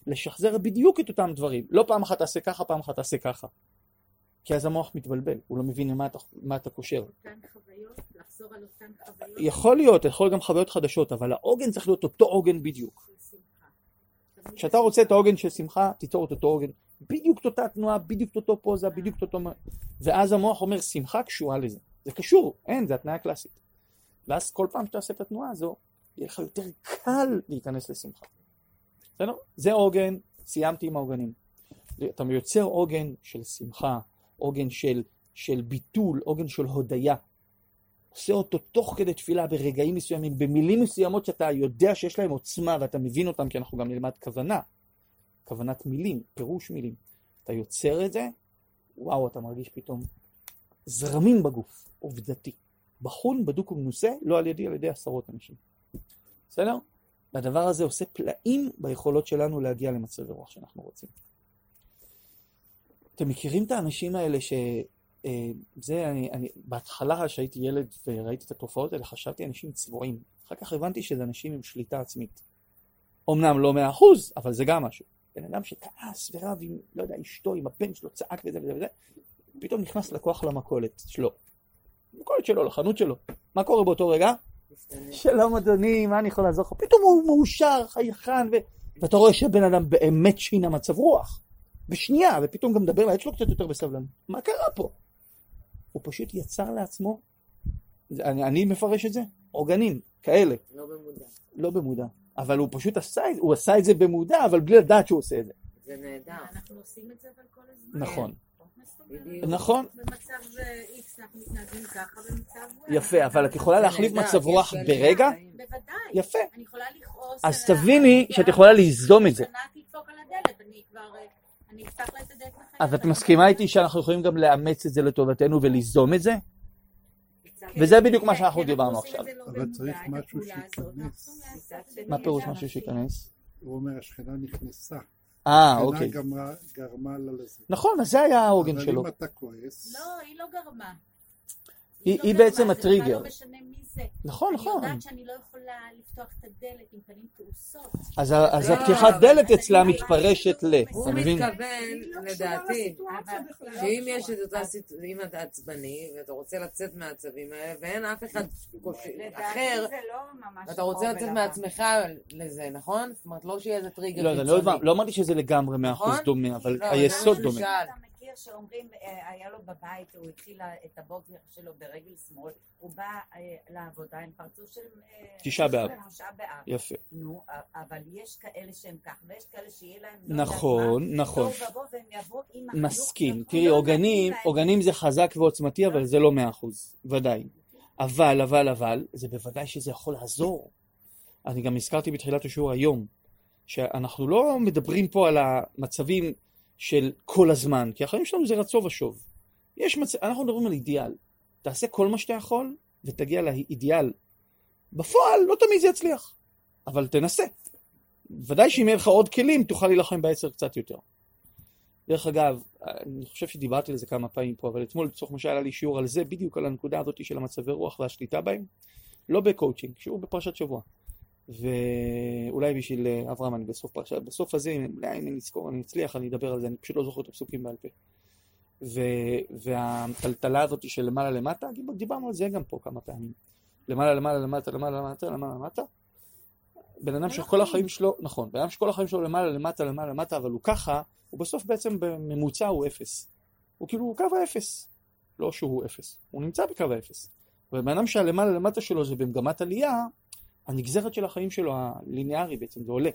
לשחזר בדיוק את אותם דברים. לא פעם אחת תעשה ככה, פעם אחת תעשה ככה. כי אז המוח מתבלבל, הוא לא מבין למה אתה, מה אתה קושר.
אותן חוויות, לחזור על אותן חוויות
יכול להיות, יכול להיות גם חוויות חדשות, אבל העוגן צריך להיות אותו עוגן בדיוק. כשאתה רוצה את העוגן של שמחה, תיצור את אותו עוגן. בדיוק את אותה תנועה, בדיוק את אותו פוזה, בדיוק את אותו... ואז המוח אומר, שמחה קשורה לזה. זה קשור, אין, זה התנאה קלאסית. ואז כל פעם שאתה עושה את התנועה הזו, יהיה לך יותר קל להיכנס לשמחה. בסדר? זה עוגן, סיימתי עם העוגנים. אתה יוצר עוגן של שמחה, עוגן של, של ביטול, עוגן של הודיה. עושה אותו תוך כדי תפילה ברגעים מסוימים, במילים מסוימות שאתה יודע שיש להם עוצמה ואתה מבין אותם, כי אנחנו גם נלמד כוונה, כוונת מילים, פירוש מילים. אתה יוצר את זה, וואו, אתה מרגיש פתאום זרמים בגוף, עובדתי. בחון, בדוק ומנוסה, לא על ידי, על ידי עשרות אנשים. בסדר? והדבר הזה עושה פלאים ביכולות שלנו להגיע למצבי רוח שאנחנו רוצים. אתם מכירים את האנשים האלה ש... אה, זה, אני, אני, בהתחלה כשהייתי ילד וראיתי את התופעות האלה, חשבתי אנשים צבועים. אחר כך הבנתי שזה אנשים עם שליטה עצמית. אמנם לא מאה אחוז, אבל זה גם משהו. בן אדם שכעס ורב עם, לא יודע, אשתו, עם הבן שלו, צעק וזה וזה וזה, פתאום נכנס לקוח למכולת שלו. למכולת שלו, לחנות שלו. מה קורה באותו רגע? שלום אדוני, מה אני יכול לעזור לך? פתאום הוא מאושר, חייכן, ו... ואתה רואה שהבן אדם באמת שינה מצב רוח. בשנייה, ופתאום גם מדבר לעד שלו קצת יותר בסבלנות. מה קרה פה? הוא פשוט יצר לעצמו, אני, אני מפרש את זה, עוגנים, כאלה,
לא במודע.
לא במודע. אבל הוא פשוט עשה את זה, הוא עשה את זה במודע, אבל בלי לדעת שהוא עושה את זה.
זה נהדר.
אנחנו עושים את זה אבל כל הזמן.
נכון. נכון,
במצב אה, X אנחנו מתנהגים ככה, במצב Y.
יפה, אבל את יכולה
זה
להחליף מצב רוח ברגע?
בוודאי.
יפה.
אני יכולה לכעוס.
אז תביני שאת יכולה ליזום את זה.
אה.
אז את מסכימה איתי שאנחנו יכולים גם לאמץ את זה לטובתנו וליזום את זה? וזה בדיוק מה שאנחנו
כן,
דיברנו
עושים את
עכשיו.
לא
אבל צריך משהו שייכנס.
מה פירוש משהו. שייכנס?
הוא אומר, השכנה נכנסה.
אה, אוקיי.
גמרה- גרמה לה לזה.
נכון, אז זה היה העוגן
אבל
שלו.
אם אתה כועס,
לא, היא לא גרמה.
היא-
לא
היא
גרמה,
בעצם
זה
הטריגר.
לא משנה מי זה.
נכון, נכון.
אני יודעת שאני לא יכולה לפתוח את הדלת עם פנים כעוסות.
אז ה- אז
לא,
הפתיחת
אבל-
דלת אצלה
אני-
מתפרשת ל...
הוא? מתכוון,
לא
לדעתי. שאם יש את אותה סיטואציה, אם אתה עצבני, ואתה רוצה לצאת מהעצבים האלה, ואין אף אחד אחר,
לא
ואתה רוצה לצאת. מעצמך לזה, נכון? זאת אומרת, לא שיהיה איזה טריגר
לא יודע, לא יודע, לא אמרתי שזה לגמרי מאה אחוז
נכון?
דומה, אבל
לא,
היסוד דומה.
מכיר שאומרים, אה, היה לו בבית, הוא התחיל את הבוקר שלו ברגל שמאל, הוא בא אה, לעבודה עם פרצוף של...
תשעה באב.
תשעה באב.
יפה.
נו, אבל יש כאלה שהם כך, ויש כאלה שיהיה להם...
נכון, נכון.
והם יבואו עם
מסכים.
והם
תראי,
לא
עוגנים. עוגנים זה חזק ועוצמתי, אבל זה לא מאה אחוז. ודאי. אבל, אבל, אבל, זה בוודאי שזה יכול לעזור. אני גם הזכרתי בתחילת השיעור היום, שאנחנו לא מדברים פה על המצבים של כל הזמן, כי החיים שלנו זה רצו ושוב. יש מצב, אנחנו מדברים על אידיאל. תעשה כל מה שאתה יכול, ותגיע לאידיאל. בפועל, לא תמיד זה יצליח, אבל תנסה. ודאי שאם יהיה לך עוד כלים, תוכל להילחם בעצר קצת יותר. דרך אגב, אני חושב שדיברתי על זה כמה פעמים פה, אבל אתמול לצורך מה שהיה לי שיעור על זה, בדיוק על הנקודה הזאת של המצבי רוח והשליטה בהם, לא בקואוצ'ינג, שיעור בפרשת שבוע. ואולי בשביל אה, אברהם, אני בסוף פרשת, בסוף הזה, אם אולי אם אני אזכור, אני אצליח, אני אדבר על זה, אני פשוט לא זוכר את הפסוקים בעל פה. ו, והטלטלה הזאת של למעלה למטה, דיברנו על זה גם פה כמה פעמים. למעלה למעלה למטה, למעלה למטה, למעלה למטה. בן אדם שכל החיים שלו, נכון, בן אדם שכל החיים שלו למעלה למטה, למעלה למטה, אבל הוא ככה, הוא בסוף בעצם בממוצע הוא אפס. הוא כאילו הוא קו האפס. לא שהוא אפס, הוא נמצא בקו האפס. ובן אדם שהלמעלה למטה שלו זה במגמת עלייה, הנגזרת של החיים שלו, הליניארי בעצם, זה עולה.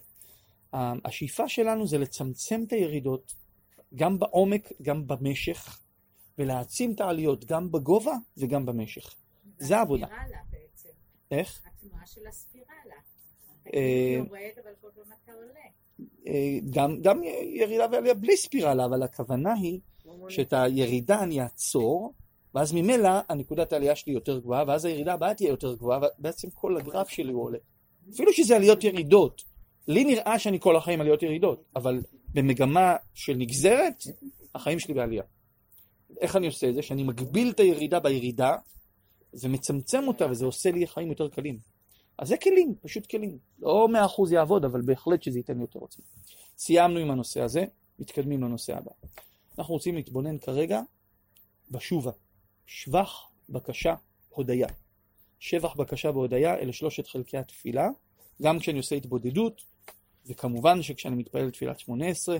השאיפה שלנו זה לצמצם את הירידות, גם בעומק, גם במשך, ולהעצים את העליות, גם בגובה וגם במשך. זה העבודה. איך?
התנועה של הספירלה.
אה,
כאילו.
אה, גם, גם ירידה ועלייה בלי ספירלה, אבל הכוונה היא שאת הירידה אני אעצור, ואז ממילא הנקודת העלייה שלי יותר גבוהה, ואז הירידה הבאה תהיה יותר גבוהה, ובעצם כל הגרף שלי הוא עולה. אפילו שזה עליות ירידות. לי נראה שאני כל החיים עליות ירידות, אבל במגמה של נגזרת, החיים שלי בעלייה. איך אני עושה את זה? שאני מגביל את הירידה בירידה, ומצמצם אותה, וזה עושה לי חיים יותר קלים. אז זה כלים, פשוט כלים. לא מאה אחוז יעבוד, אבל בהחלט שזה ייתן לי יותר עוצמה. סיימנו עם הנושא הזה, מתקדמים לנושא הבא. אנחנו רוצים להתבונן כרגע בשובה. שבח, בקשה, הודיה. שבח, בקשה והודיה אלה שלושת חלקי התפילה, גם כשאני עושה התבודדות, וכמובן שכשאני מתפלל תפילת שמונה עשרה,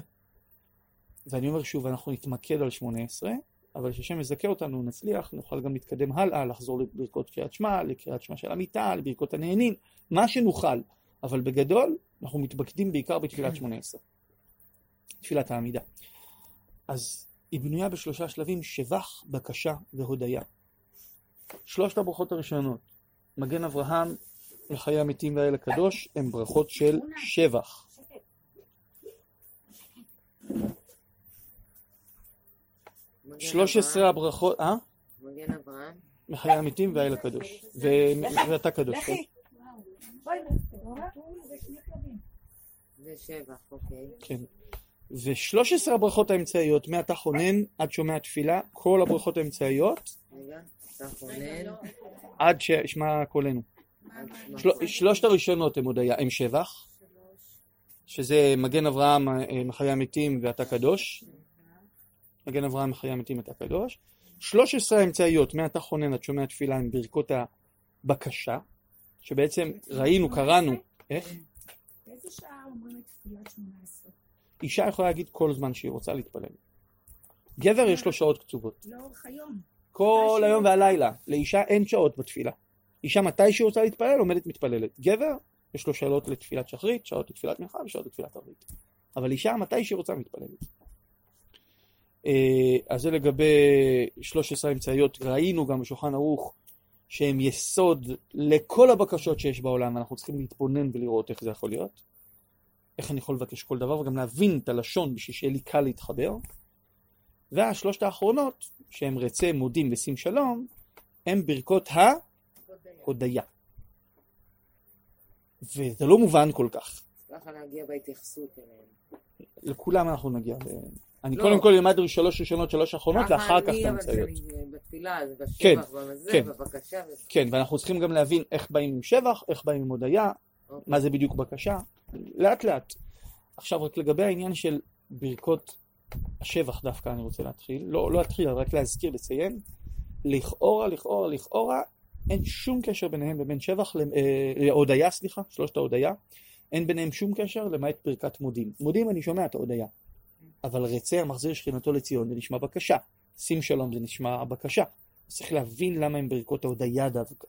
ואני אומר שוב, אנחנו נתמקד על שמונה עשרה, אבל כשהשם יזכה אותנו, נצליח, נוכל גם להתקדם הלאה, לחזור לברכות קריאת שמע, לקריאת שמע של המיטה, לברכות הנהנים, מה שנוכל. אבל בגדול, אנחנו מתמקדים בעיקר בתפילת שמונה עשרה. תפילת העמידה. אז היא בנויה בשלושה שלבים, שבח, בקשה והודיה. שלושת הברכות הראשונות, מגן אברהם, לחיי המתים והאל הקדוש, הן ברכות של שבח. שלוש עשרה הברכות, אה?
מגן אברהם.
לחיי המתים והאל הקדוש. ו- ואתה קדוש, כן?
כלבים.
זה שבח, אוקיי.
כן. ושלוש עשרה הברכות האמצעיות, מעתה חונן עד שומע תפילה, כל הברכות האמצעיות. עד שישמע קולנו. שלושת הראשונות הם הודיה, הם שבח, שזה מגן אברהם אה, מחיי המתים ואתה קדוש. מגן אברהם מחיי המתים ואתה קדוש. שלוש עשרה האמצעיות, מעתה חונן עד שומע תפילה, הם ברכות הבקשה, שבעצם ראינו, קראנו, איך?
באיזה שעה אומרים את תפילת שמונה עשרה?
אישה יכולה להגיד כל זמן שהיא רוצה להתפלל. גבר יש לו שעות קצובות.
לאורך היום.
כל היום והלילה. לאישה אין שעות בתפילה. אישה מתי שהיא רוצה להתפלל עומדת מתפללת. גבר יש לו שעות לתפילת שחרית, שעות לתפילת מנחה ושעות לתפילת ערבית. אבל אישה מתי שהיא רוצה מתפללת. אה, אז זה לגבי 13 אמצעיות. ראינו גם בשולחן ערוך שהם יסוד לכל הבקשות שיש בעולם, ואנחנו צריכים להתבונן ולראות איך זה יכול להיות. איך אני יכול לבקש כל דבר, וגם להבין את הלשון בשביל שיהיה לי קל להתחבר. והשלושת האחרונות, שהם רצה, מודים ושים שלום, הם ברכות ההודיה. וזה לא מובן כל כך.
ככה להגיע בהתייחסות אליהם.
לכולם אנחנו נגיע. אני
לא.
קודם כל אלמד שלוש ראשונות, שלוש אחרונות, ואחר כך
אני,
את.
כשאני בתפילה, אז
כן, כן.
בבקשה.
כן, ואנחנו צריכים גם להבין איך באים עם שבח, איך באים עם הודיה,
אוקיי.
מה זה בדיוק בקשה, לאט לאט. עכשיו רק לגבי העניין של ברכות השבח דווקא אני רוצה להתחיל, לא, לא להתחיל, רק להזכיר, לציין, לכאורה, לכאורה, לכאורה, אין שום קשר ביניהם לבין שבח, אה, הודיה, סליחה, שלושת ההודיה, אין ביניהם שום קשר למעט ברכת מודים. מודים אני שומע את ההודיה, אבל רצה המחזיר שכינתו לציון זה נשמע בקשה, שים שלום זה נשמע בקשה. צריך להבין למה הם ברכות ההודיה דווקא.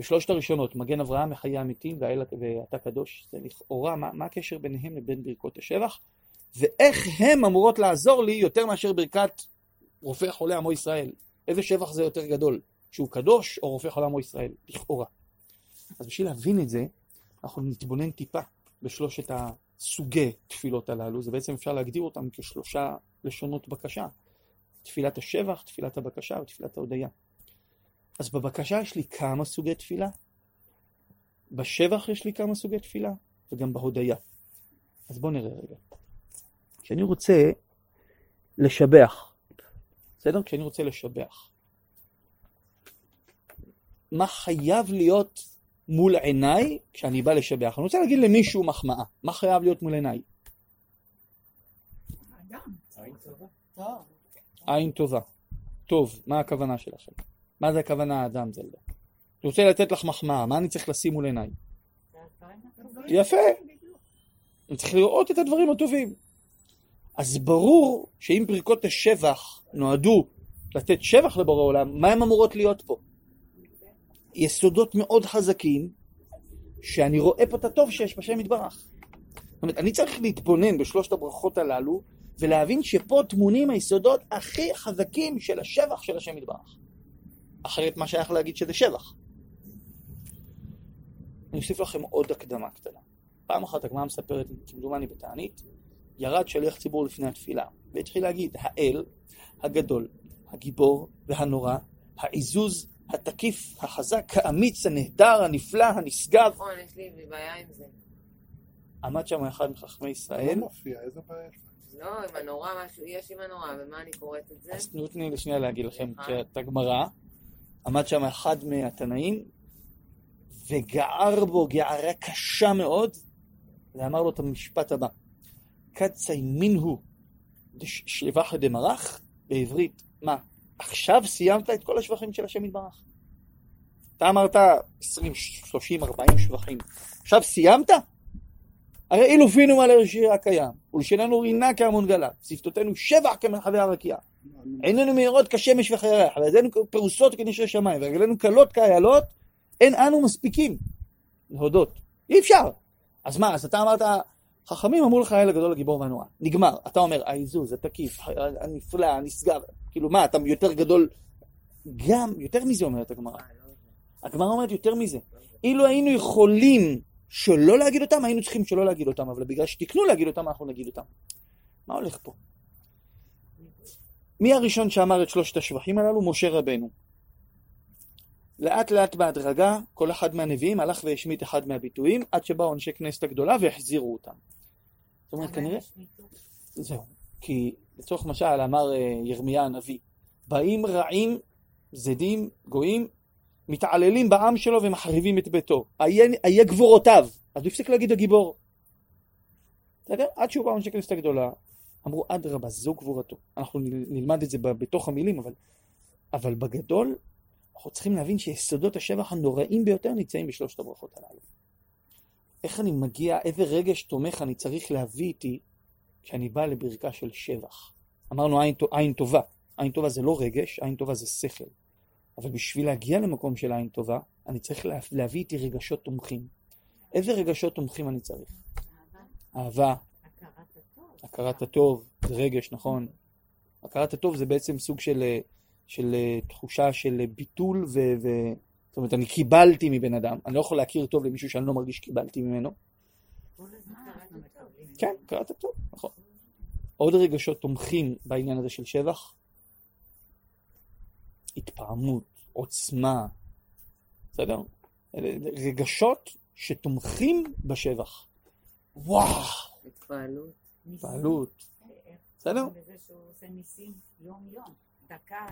בשלושת הראשונות, מגן אברהם מחיי המתים ואתה קדוש, זה לכאורה, מה, מה הקשר ביניהם לבין ברכות השבח, ואיך הן אמורות לעזור לי יותר מאשר ברכת רופא חולה עמו ישראל. איזה שבח זה יותר גדול, שהוא קדוש או רופא חולה עמו ישראל, לכאורה. אז בשביל להבין את זה, אנחנו נתבונן טיפה בשלושת הסוגי תפילות הללו, זה בעצם אפשר להגדיר אותם כשלושה לשונות בקשה. תפילת השבח, תפילת הבקשה ותפילת ההודיה. אז בבקשה יש לי כמה סוגי תפילה, בשבח יש לי כמה סוגי תפילה, וגם בהודיה. אז בואו נראה רגע. כשאני רוצה לשבח, בסדר? כשאני רוצה לשבח, מה חייב להיות מול עיניי כשאני בא לשבח? אני רוצה להגיד למישהו מחמאה, מה חייב להיות מול עיניי? עין טובה. טוב, מה הכוונה שלכם? מה זה הכוונה האדם זלדה? אני רוצה לתת לך מחמאה, מה אני צריך לשים מול עיניי? יפה. אני צריך לראות את הדברים הטובים. אז ברור שאם ברכות השבח נועדו לתת שבח לבורא עולם, מה הן אמורות להיות פה? יסודות מאוד חזקים, שאני רואה פה את הטוב שיש בשם יתברך. זאת אומרת, אני צריך להתבונן בשלושת הברכות הללו, ולהבין שפה טמונים היסודות הכי חזקים של השבח של השם יתברך. אחרת מה שייך להגיד שזה שבח? אני אוסיף לכם עוד הקדמה קטנה. פעם אחת הגמרא מספרת, כמדומני בתענית, ירד שליח ציבור לפני התפילה, והתחיל להגיד, האל הגדול, הגיבור והנורא, העיזוז, התקיף, החזק, האמיץ, הנהדר, הנפלא, הנשגב.
נכון, יש לי בעיה עם זה.
עמד שם אחד מחכמי
לא
ישראל,
מופיע, איזה בעיה יש?
לא, עם הנורא משהו, יש עם הנורא, ומה אני קוראת את זה?
אז תנו תני לי שנייה להגיד לכם. את הגמרא. עמד שם אחד מהתנאים, וגער בו גערה קשה מאוד, ואמר לו את המשפט הבא: קצי מינהו שבח דמרח, בעברית, מה, עכשיו סיימת את כל השבחים של השם יתברך? אתה אמרת 20, 30, 40 שבחים, עכשיו סיימת? הרי אילו פינו מעלה לשיר הקיים, ולשננו רינה כהמון גלה, שפתותינו שבח כמרחבי הרקיע. עינינו מהירות כשמש וכירח, וידינו פרוסות כנשרי שמיים, ורגלינו קלות כאיילות, אין אנו מספיקים להודות. אי אפשר. אז מה, אז אתה אמרת, חכמים אמרו לך האל הגדול הגיבור והנורא. נגמר. אתה אומר, העיזוז, התקיף, הנפלא, הנשגב. כאילו מה, אתה יותר גדול? גם, יותר מזה אומרת הגמרא. הגמרא אומרת יותר מזה. אילו היינו יכולים שלא להגיד אותם, היינו צריכים שלא להגיד אותם, אבל בגלל שתקנו להגיד אותם, אנחנו נגיד אותם. מה הולך פה? מי הראשון שאמר את שלושת השבחים הללו? משה רבנו. לאט לאט בהדרגה, כל אחד מהנביאים הלך והשמיט אחד מהביטויים, עד שבאו אנשי כנסת הגדולה והחזירו אותם. זאת אומרת, כנראה... זהו. כי לצורך משל אמר אה, ירמיה הנביא, באים רעים, זדים, גויים, מתעללים בעם שלו ומחריבים את ביתו. איה גבורותיו. אז הוא הפסיק להגיד הגיבור. עד שהוא בא אנשי כנסת הגדולה, אמרו, אדרבה, זו גבורתו. אנחנו נלמד את זה בתוך המילים, אבל, אבל בגדול, אנחנו צריכים להבין שיסודות השבח הנוראים ביותר נמצאים בשלושת הברכות הללו. איך אני מגיע, איזה רגש תומך אני צריך להביא איתי כשאני בא לברכה של שבח. אמרנו עין, עין טובה. עין טובה זה לא רגש, עין טובה זה שכל. אבל בשביל להגיע למקום של עין טובה, אני צריך לה, להביא איתי רגשות תומכים. איזה רגשות תומכים אני צריך? אהבה. הכרת הטוב, זה רגש, נכון. הכרת הטוב זה בעצם סוג של, של תחושה של ביטול ו... ו... זאת אומרת, אני קיבלתי מבן אדם, אני לא יכול להכיר טוב למישהו שאני לא מרגיש שקיבלתי ממנו. כן, הכרת הטוב, נכון. עוד רגשות תומכים בעניין הזה של שבח? התפעמות, עוצמה, בסדר? רגשות שתומכים בשבח. וואו!
התפעלות.
התפעלות. בסדר?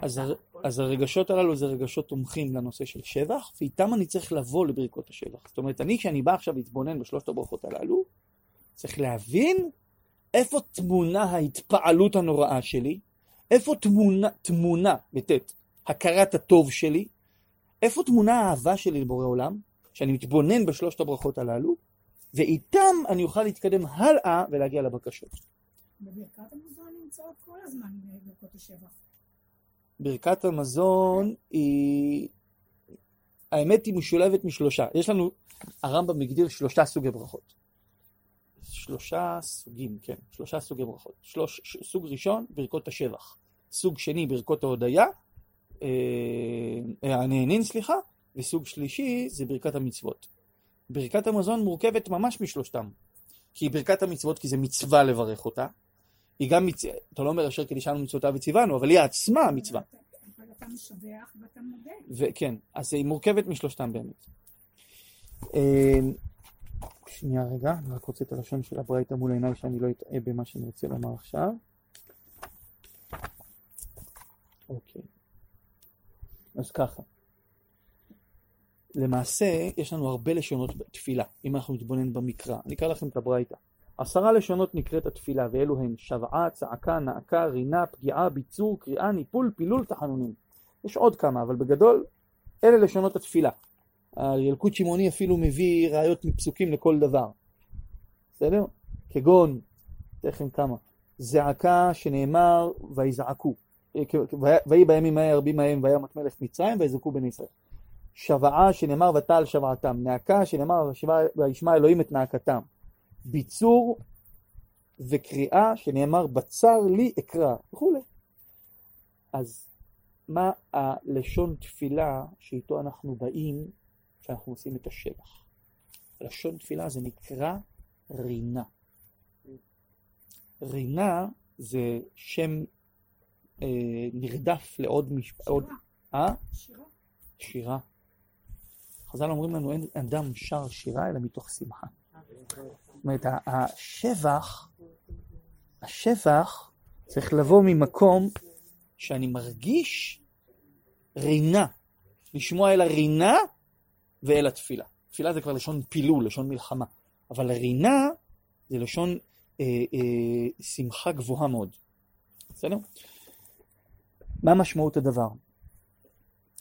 אז, הר... אז הרגשות הללו זה רגשות תומכים לנושא של שבח, ואיתם אני צריך לבוא לברכות השבח. זאת אומרת, אני כשאני בא עכשיו להתבונן בשלושת הברכות הללו, צריך להבין איפה תמונה ההתפעלות הנוראה שלי, איפה תמונה, תמונה, בטית, הכרת הטוב שלי, איפה תמונה האהבה שלי לבורא עולם, שאני מתבונן בשלושת הברכות הללו, ואיתם אני אוכל להתקדם הלאה ולהגיע לבקשות.
בברכת המזון נמצאות כל הזמן בברכות השבח.
ברכת המזון היא... האמת היא משולבת משלושה. יש לנו, הרמב"ם הגדיר שלושה סוגי ברכות. שלושה סוגים, כן, שלושה סוגי ברכות. שלוש, סוג ראשון, ברכות השבח. סוג שני, ברכות ההודיה, אה, הנהנין, סליחה, וסוג שלישי זה ברכת המצוות. ברכת המזון מורכבת ממש משלושתם. כי ברכת המצוות, כי זה מצווה לברך אותה. היא גם מצווה, אתה לא אומר אשר קידישנו מצוותיו וציוונו, אבל היא עצמה המצווה.
אבל אתה משבח ואתה מודה.
וכן, אז היא מורכבת משלושתם באמת. שנייה רגע, אני רק רוצה את הלשון של הברייתא מול עיניי שאני לא אטעה במה שאני רוצה לומר עכשיו. אוקיי. אז ככה. למעשה, יש לנו הרבה לשונות בתפילה, אם אנחנו נתבונן במקרא. אני אקרא לכם את הברייתא. עשרה לשונות נקראת התפילה, ואלו הן שבעה, צעקה, נעקה, רינה, פגיעה, ביצור, קריאה, ניפול, פילול, תחנונים. יש עוד כמה, אבל בגדול, אלה לשונות התפילה. הילקוט שמעוני אפילו מביא ראיות מפסוקים לכל דבר. בסדר? כגון, אתן לכם כמה. זעקה שנאמר, ויזעקו. ויהי בימים ההם רבים מהם וימת מלך מצרים ויזעקו בני ישראל. שוועה שנאמר ותעל שוועתם. נאקה שנאמר וישמע אלוהים את נאקתם. ביצור וקריאה שנאמר בצר לי אקרא וכולי. אז מה הלשון תפילה שאיתו אנחנו באים כשאנחנו עושים את השבח? לשון תפילה זה נקרא רינה. רינה זה שם אה, נרדף לעוד משפט.
שירה.
אה?
שירה.
שירה. חז"ל אומרים לנו אין אדם שר שירה אלא מתוך שמחה. זאת אומרת, השבח, השבח צריך לבוא ממקום שאני מרגיש רינה, לשמוע אל הרינה ואל התפילה. תפילה זה כבר לשון פילול, לשון מלחמה. אבל רינה זה לשון אה, אה, שמחה גבוהה מאוד. בסדר? מה משמעות הדבר?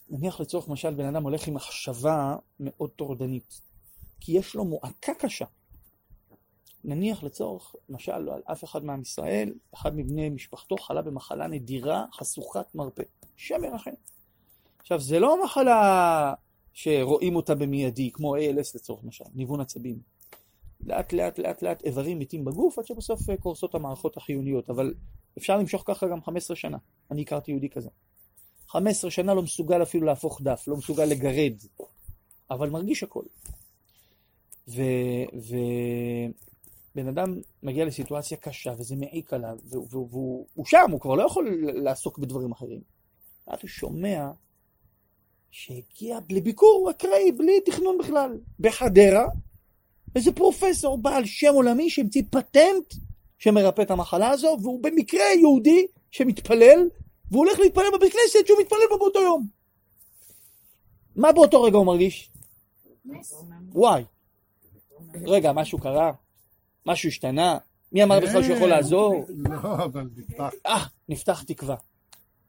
נניח לצורך משל בן אדם הולך עם מחשבה מאוד טורדנית, כי יש לו מועקה קשה. נניח לצורך משל לא על אף אחד מעם ישראל, אחד מבני משפחתו חלה במחלה נדירה חשוכת מרפא. שם ירחם. עכשיו זה לא מחלה שרואים אותה במיידי, כמו ALS לצורך משל, ניוון עצבים. לאט לאט לאט לאט איברים מתים בגוף עד שבסוף אה, קורסות המערכות החיוניות, אבל אפשר למשוך ככה גם 15 שנה. אני הכרתי יהודי כזה. 15 שנה לא מסוגל אפילו להפוך דף, לא מסוגל לגרד, אבל מרגיש הכל. ובן אדם מגיע לסיטואציה קשה וזה מעיק עליו, והוא שם, הוא כבר לא יכול לעסוק בדברים אחרים. ואז הוא שומע שהגיע לביקור אקראי, בלי תכנון בכלל, בחדרה, איזה פרופסור בעל שם עולמי שהמציא פטנט שמרפא את המחלה הזו, והוא במקרה יהודי שמתפלל, והוא הולך להתפלל בבית כנסת שהוא מתפלל בו באותו יום. מה באותו רגע הוא מרגיש? וואי. רגע, משהו קרה? משהו השתנה? מי אמר בכלל שהוא יכול לעזור?
לא, אבל נפתח.
אה, נפתח תקווה.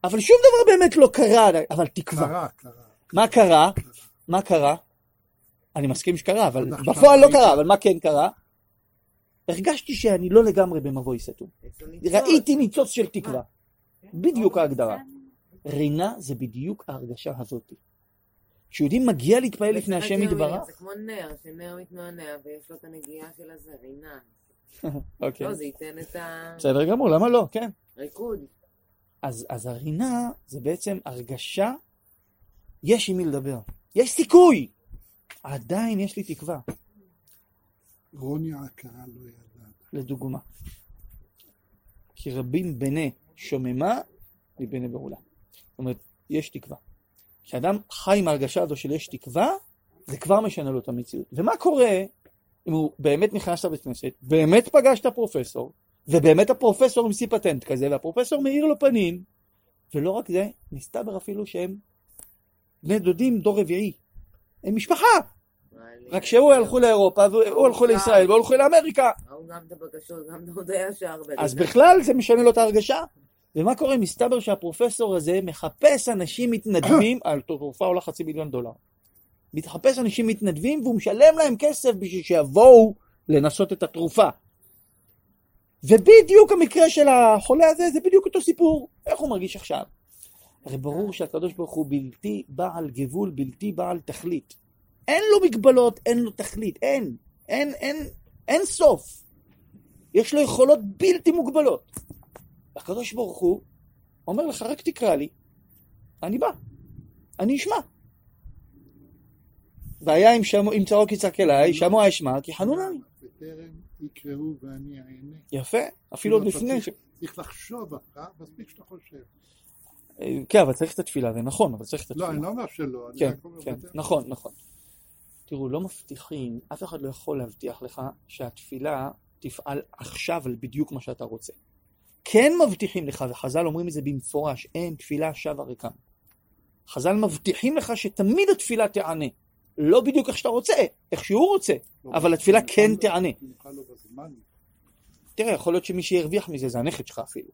אבל שום דבר באמת לא קרה, אבל תקווה.
קרה, קרה.
מה קרה? מה קרה? אני מסכים שקרה, אבל בפועל לא? קרה, אבל מה כן קרה? הרגשתי שאני לא לגמרי במבוי סתום. ראיתי ניצוץ של תקווה. בדיוק ההגדרה. רינה זה בדיוק ההרגשה הזאת. כשיהודי מגיע להתפלל לפני השם יתברך,
זה כמו נר, שנר מתנוענע ויש לו את הנגיעה של הזה, רינה.
אוקיי,
לא, זה ייתן את
בסדר גמור, למה לא? כן.
הריקוד.
אז, אז הרינה זה בעצם הרגשה, יש עם מי לדבר, יש סיכוי, עדיין יש לי תקווה.
רוני ההכרה לא ידעת.
לדוגמה. כי רבים בני שוממה מבני בעולה. זאת אומרת, יש תקווה. כשאדם חי עם ההרגשה הזו של יש תקווה, זה כבר משנה לו את המציאות. ומה קורה אם הוא באמת נכנס לבית כנסת, באמת פגש את הפרופסור, ובאמת הפרופסור המציא פטנט כזה, והפרופסור מאיר לו פנים, ולא רק זה, מסתבר אפילו שהם בני דודים דור רביעי. הם משפחה, רק שהוא הלכו לאירופה, והוא הלכו לישראל, והוא הלכו לאמריקה.
גם את הבקשות, גם את ההודעה ישר.
אז בכלל זה משנה לו את ההרגשה. ומה קורה? מסתבר שהפרופסור הזה מחפש אנשים מתנדבים, על תרופה עולה חצי מיליון דולר. מתחפש אנשים מתנדבים והוא משלם להם כסף בשביל שיבואו לנסות את התרופה. ובדיוק המקרה של החולה הזה זה בדיוק אותו סיפור. איך הוא מרגיש עכשיו? הרי ברור שהקדוש ברוך הוא בלתי בעל גבול, בלתי בעל תכלית. אין לו מגבלות, אין לו תכלית, אין. אין, אין, אין סוף. יש לו יכולות בלתי מוגבלות. הקדוש ברוך הוא אומר לך, רק תקרא לי, אני בא, אני אשמע. והיה אם, שמו, אם צרוק יצעק אליי, שמוע אשמע, כי חנונני.
בטרם יקראו ואני אענה.
יפה, אפילו עוד לפני.
צריך- לחשוב אחר, מספיק שאתה חושב.
כן, אבל צריך את התפילה, זה נכון, אבל צריך את
לא,
התפילה.
אני לא אומר שלא.
כן, כן. נכון, נכון. תראו, לא מבטיחים, אף אחד לא יכול להבטיח לך שהתפילה תפעל עכשיו על בדיוק מה שאתה רוצה. כן מבטיחים לך, וחז"ל אומרים את זה במפורש, אין תפילה שווה ריקם. חז"ל מבטיחים לך שתמיד התפילה תענה. לא בדיוק איך שאתה רוצה, איך שהוא רוצה,
לא,
אבל התפילה כן תענה. תראה, יכול להיות שמי שירוויח מזה זה הנכד שלך אפילו.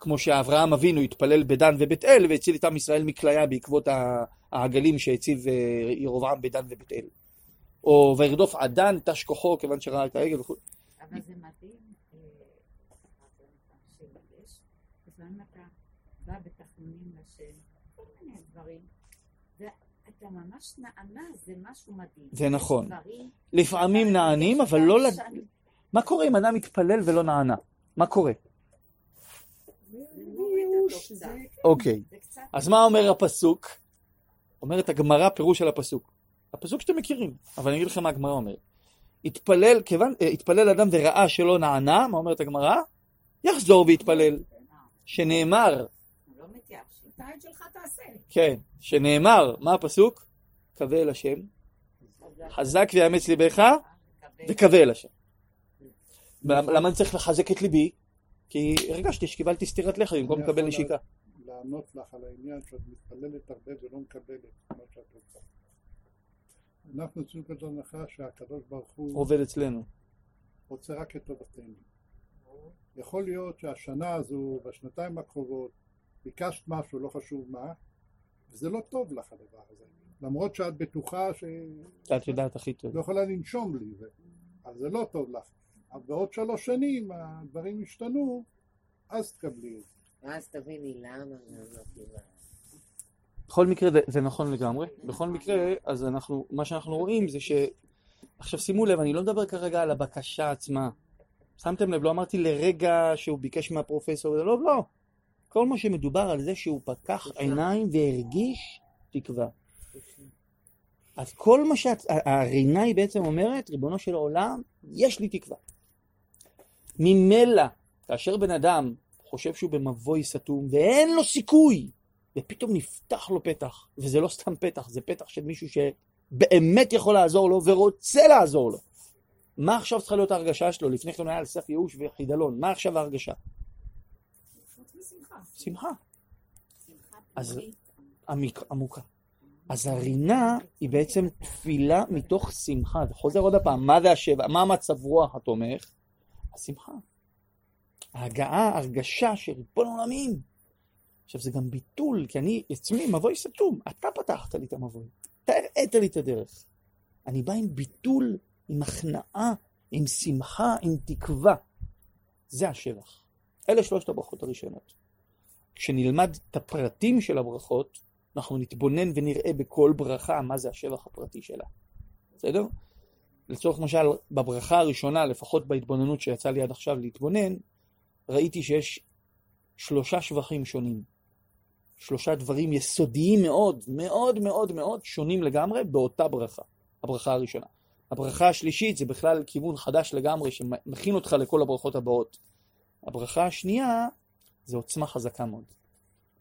כמו שאברהם אבינו התפלל בדן ובית אל והציל את עם ישראל מכליה בעקבות ה- העגלים שהציב אה, ירבעם בדן ובית אל. או וירדוף עדן תש כוחו כיוון שראה את העגל וכו'.
אבל זה מדהים, אה, שיש, לפעמים אתה בא בתחנונים לשם, כל מיני דברים, ואתה ממש נענה, זה משהו מדהים.
זה נכון.
דברים-
לפעמים נענים, אבל לא... לד- מה קורה אם אדם מתפלל ולא נענה? מה קורה? אוקיי. אז מה אומר הפסוק? אומרת הגמרא פירוש של הפסוק. הפסוק שאתם מכירים, אבל אני אגיד לכם מה הגמרא אומרת. התפלל, כיוון, אה, התפלל אדם וראה שלא נענה, מה אומרת הגמרא? יחזור ויתפלל. שנאמר,
לא.
אתה את שלך תעשה.
כן, שנאמר, מה הפסוק? קווה אל השם, חזק ויאמץ ליבך, וקווה אל השם. למה אני צריך לחזק את ליבי? כי הרגשתי שקיבלתי סטירת לחי במקום
אני
לקבל
יכול
נשיקה.
לענות לך על העניין שאת מתפללת הרבה ולא מקבלת מה שאת רוצה. אנחנו יוצאים מנקודת הנחה שהקדוש ברוך הוא
עובד אצלנו.
רוצה רק את טובתנו. יכול להיות שהשנה הזו, בשנתיים הקרובות, ביקשת משהו, לא חשוב מה, וזה לא טוב לך הדבר הזה. למרות שאת בטוחה שלא
את יודעת הכי טוב.
יכולה לנשום לי, ו... אז זה לא טוב לך. אבל בעוד שלוש שנים הדברים ישתנו, אז תקבלי את זה.
ואז תביני למה לא.
בכל מקרה זה, זה נכון לגמרי. בכל מקרה, אז אנחנו, מה שאנחנו רואים זה ש... עכשיו שימו לב, אני לא מדבר כרגע על הבקשה עצמה. שמתם לב, לא אמרתי לרגע שהוא ביקש מהפרופסור, לא, לא. כל מה שמדובר על זה שהוא פתח עיניים והרגיש תקווה. אז כל מה שהרינה היא בעצם אומרת, ריבונו של העולם, יש לי תקווה. ממילא, כאשר בן אדם חושב שהוא במבוי סתום ואין לו סיכוי, ופתאום נפתח לו פתח, וזה לא סתם פתח, זה פתח של מישהו שבאמת יכול לעזור לו ורוצה לעזור לו. מה עכשיו צריכה להיות ההרגשה שלו? לפני כן היה על סף ייאוש וחידלון. מה עכשיו ההרגשה? שמחה. אז-. עמיק, עמוקה. אז הרינה היא בעצם תפילה מתוך שמחה. זה חוזר עוד פעם, מה זה השבע? מה המצב רוח התומך? השמחה. ההגעה, הרגשה של ריבון עולמים. עכשיו זה גם ביטול, כי אני עצמי מבוי סתום. אתה פתחת לי את המבוי. אתה הראית לי את הדרך. אני בא עם ביטול, עם הכנעה, עם שמחה, עם תקווה. זה השבח. אלה שלושת הברכות הראשונות. כשנלמד את הפרטים של הברכות, אנחנו נתבונן ונראה בכל ברכה מה זה השבח הפרטי שלה. בסדר? לצורך למשל, בברכה הראשונה, לפחות בהתבוננות שיצא לי עד עכשיו להתבונן, ראיתי שיש שלושה שבחים שונים. שלושה דברים יסודיים מאוד, מאוד מאוד מאוד שונים לגמרי באותה ברכה. הברכה הראשונה. הברכה השלישית זה בכלל כיוון חדש לגמרי שמכין אותך לכל הברכות הבאות. הברכה השנייה זה עוצמה חזקה מאוד.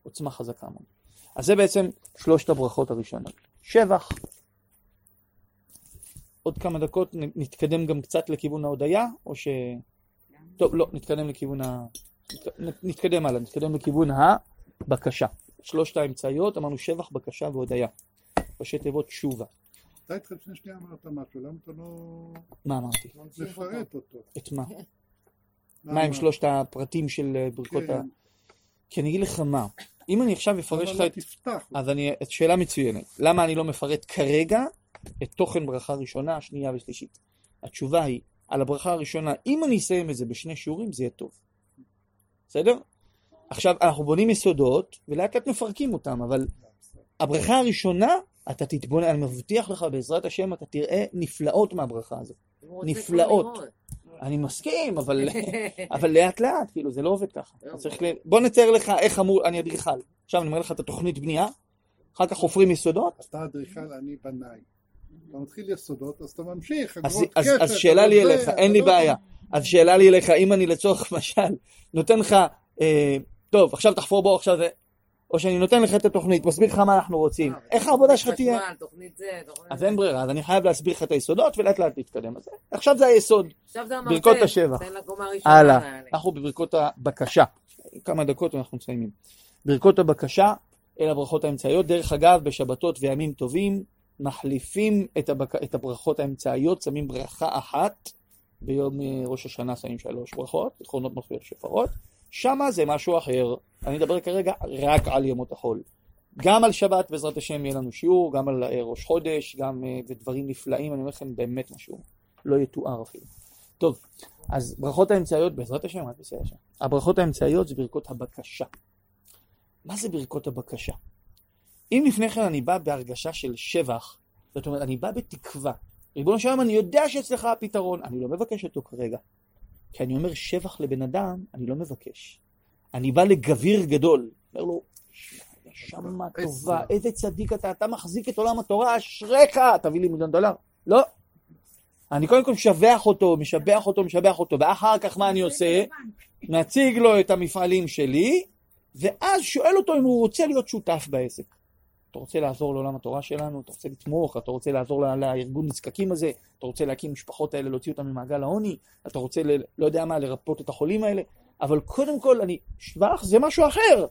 עוצמה חזקה מאוד. אז זה בעצם שלושת הברכות הראשונות. שבח. עוד כמה דקות נתקדם גם קצת לכיוון ההודיה, או ש... טוב, לא, נתקדם לכיוון ה... נת- נתקדם הלאה, נתקדם לכיוון הבקשה. שלושת האמצעיות, אמרנו שבח, בקשה והודיה. ראשי תיבות תשובה.
אתה איתך לפני שנייה אמרת משהו, למה אתה לא
מה אמרתי?
מפרט אותו?
את מה? מה עם שלושת הפרטים של אה, ברכות ה...
כן,
כי אני אגיד לך מה, אם אני עכשיו אפרש לך את... אז אני... שאלה מצוינת. למה אני לא מפרט כרגע את תוכן ברכה ראשונה, שנייה ושלישית? התשובה היא, על הברכה הראשונה, אם אני אסיים את זה בשני שיעורים, זה יהיה טוב. בסדר? עכשיו, אנחנו בונים יסודות, ולאט לאט מפרקים אותם, אבל הברכה הראשונה, אתה תתבונן, אני מבטיח לך, בעזרת השם, אתה תראה נפלאות מהברכה הזאת. נפלאות. אני מסכים, אבל, אבל לאט לאט, כאילו, זה לא עובד ככה. אתה צריך ל... בוא נצייר לך איך אמור, אני אדריכל. עכשיו אני אומר לך את התוכנית בנייה, אחר כך חופרים יסודות,
אתה אדריכל, אני בנאי. אתה מתחיל יסודות, אז אתה ממשיך,
אז, אז,
קשת,
אז שאלה לי אליך, אין לי
לא-
בעיה. אז שאלה לי אליך, אם אני לצורך משל נותן לך, אה, טוב, עכשיו תחפור בו, עכשיו זה, או שאני נותן לך את התוכנית, מסביר לך מה אנחנו רוצים,
אה,
איך העבודה שלך תהיה? אז. אין ברירה, אז אני חייב להסביר לך את היסודות ולאט לאט להתקדם. אז עכשיו זה היסוד.
עכשיו זה המרצה.
ברכות השבח. הלאה. אנחנו בברכות הבקשה. כמה דקות ואנחנו מסיימים. ברכות הבקשה, אלה הברכות האמצעיות. דרך אגב, בשבתות וימים טובים, מחליפים את, הבק... את הברכות האמצעיות, שמים ברכה אחת, ביום אה, ראש השנה שמים שלוש ברכות, זיכרונות מופיע שופרות. שמה זה משהו אחר. אני אדבר כרגע רק על ימות החול. גם על שבת, בעזרת השם, יהיה לנו שיעור, גם על אה, ראש חודש, גם אה, ודברים נפלאים, אני אומר לכם, באמת משהו לא יתואר אפילו. טוב, אז ברכות האמצעיות, בעזרת השם, רק בסדר השם. הברכות האמצעיות זה ברכות הבקשה. מה זה ברכות הבקשה? אם לפני כן אני בא בהרגשה של שבח, זאת אומרת, אני בא בתקווה. ריבונו של אני יודע שאצלך הפתרון, אני לא מבקש אותו כרגע. כי אני אומר שבח לבן אדם, אני לא מבקש. אני בא לגביר גדול, אומר לו, נשמה טובה, איזה צדיק אתה, אתה מחזיק את עולם התורה, אשריך, תביא לי מיליון דולר. לא. אני קודם כל משבח אותו, משבח אותו, משבח אותו, ואחר כך מה אני עושה? מציג לו את המפעלים שלי, ואז שואל אותו אם הוא רוצה להיות שותף בעסק. אתה רוצה לעזור לעולם התורה שלנו, אתה רוצה לתמוך, אתה רוצה לעזור ל- לארגון נזקקים הזה, אתה רוצה להקים משפחות האלה, להוציא אותם ממעגל העוני, אתה רוצה, ל, לא יודע מה, לרפות את החולים האלה, אבל קודם כל, אני, שבח זה משהו אחר.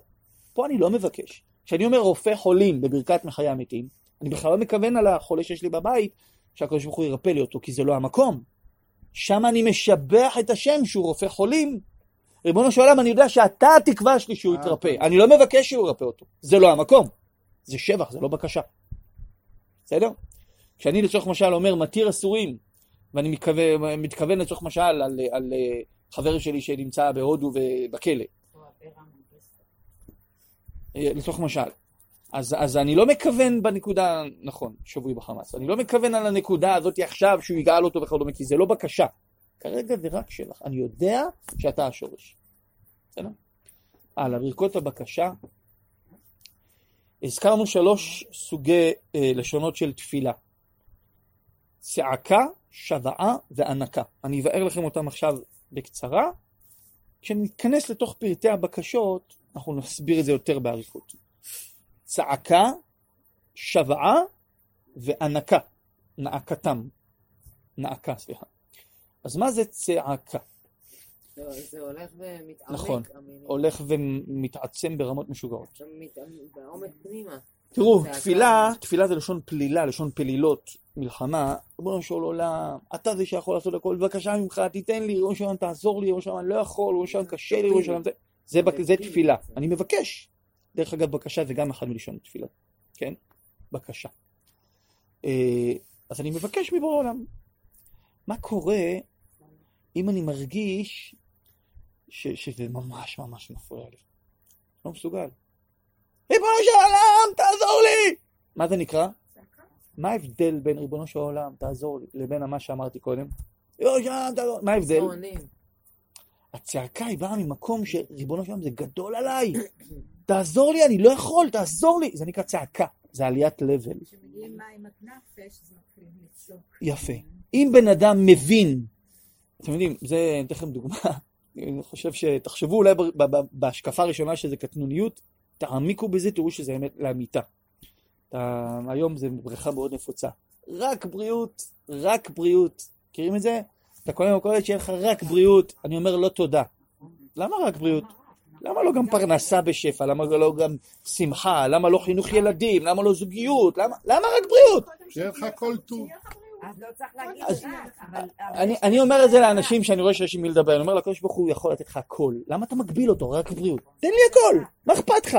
פה אני לא מבקש. כשאני אומר רופא חולים בברכת מחיי המתים, אני בכלל לא מכוון על החולה שיש לי בבית, שהקדוש ברוך הוא ירפא לי אותו, כי זה לא המקום. שם אני משבח את השם שהוא רופא חולים. ריבונו של עולם, אני יודע שאתה התקווה שלי שהוא
אה,
יתרפא.
טוב.
אני לא מבקש שהוא ירפא אותו. זה לא המקום. זה שבח, זה לא בקשה. בסדר? כשאני לצורך משל אומר מתיר אסורים, ואני מתכוון, מתכוון לצורך משל על, על, על אה, חבר שלי שנמצא בהודו ובכלא, אה, לצורך משל. אז, אז אני לא מכוון בנקודה, נכון, שבוי בחמאס, אני לא מכוון על הנקודה הזאת עכשיו שהוא יגאל אותו וכדומה, כי זה לא בקשה. כרגע זה רק שלך. אני יודע שאתה השורש. בסדר? הלאה, ברכות הבקשה. הזכרנו שלוש סוגי אה, לשונות של תפילה. צעקה, שוועה וענקה. אני אבאר לכם אותם עכשיו בקצרה. כשניכנס לתוך פרטי הבקשות, אנחנו נסביר את זה יותר באריכות. צעקה, שוועה וענקה. נעקתם. נעקה, סליחה. אז מה זה צעקה?
זה- זה הולך ומתעמק.
נכון.
המילים.
הולך ומתעצם ברמות משוגעות.
בעומק פנימה.
תראו. תפילה, תפילה זה לשון פלילה, לשון פלילות, מלחמה. ריבונו של עולם, אתה זה שיכול לעשות הכל, בבקשה ממך, תיתן לי, ריבונו של עולם, תעזור לי, ריבונו של עולם, לא יכול, ריבונו של עולם, קשה לי, ריבונו של עולם, זה- זה בק- זה תפילה. אני מבקש. דרך אגב, בקשה זה גם אחד מלשון תפילה, כן? בקשה. אה, אז אני מבקש מבורא עולם. מה קורה אם אני מרגיש ש- שזה ממש ממש מפריע לי? לא מסוגל. ריבונו של עולם, תעזור לי! מה זה נקרא? מה ההבדל בין ריבונו של עולם, תעזור לי, לבין מה שאמרתי קודם? ריבונו של עולם, תעזור לי. מה ההבדל? הצעקה היא באה ממקום שריבונו של עולם זה גדול עליי. תעזור לי, אני לא יכול, תעזור לי. זה נקרא צעקה, זה עליית לבל.
כשמגיעים מים עד נפש, אז מתחילים לצעוק.
יפה. אם בן אדם מבין, אתם יודעים, זה, אני אתן לכם דוגמה, אני חושב שתחשבו אולי בהשקפה הראשונה שזה קטנוניות, תעמיקו בזה, תראו שזה אמת לאמיתה. אתה, היום זה בריכה מאוד נפוצה. רק בריאות, רק בריאות. מכירים את זה? אתה קונה במכולת שיהיה לך רק בריאות, אני אומר לא תודה. למה רק בריאות? למה לא גם פרנסה בשפע? למה לא גם שמחה? למה לא חינוך ילדים? למה לא זוגיות? למה, למה רק בריאות?
שיהיה לך כל טוב.
אז לא צריך להגיד רק,
אני, אומר את זה. לאנשים שאני רואה שיש עם מי לדבר, אני אומר לקדוש ברוך הוא יכול לתת לך הכל, למה אתה מגביל אותו? רק בריאות. תן לי הכל, מה אכפת לך?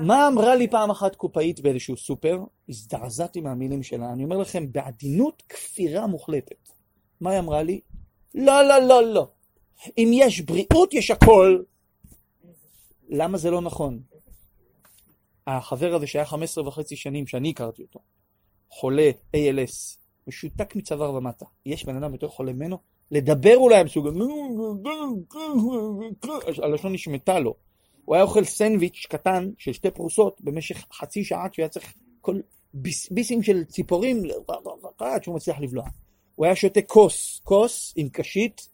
מה אמרה לי פעם אחת קופאית באיזשהו סופר? הזדעזעתי מהמילים שלה. אני אומר לכם, בעדינות כפירה מוחלטת. מה היא אמרה לי? לא, לא, לא, לא. אם יש בריאות, יש הכל. למה זה לא נכון? החבר הזה שהיה 15 וחצי שנים, שאני הכרתי אותו, חולה ALS, משותק מצוואר ומטה. יש בן אדם יותר חולה ממנו? לדבר אולי מסוגל. הלשון נשמטה לו. הוא היה אוכל סנדוויץ' קטן של שתי פרוסות במשך חצי שעה כשהוא היה צריך כל ביס, ביסים של ציפורים עד שהוא מצליח לבלוע. הוא היה שותה כוס, כוס עם קשית,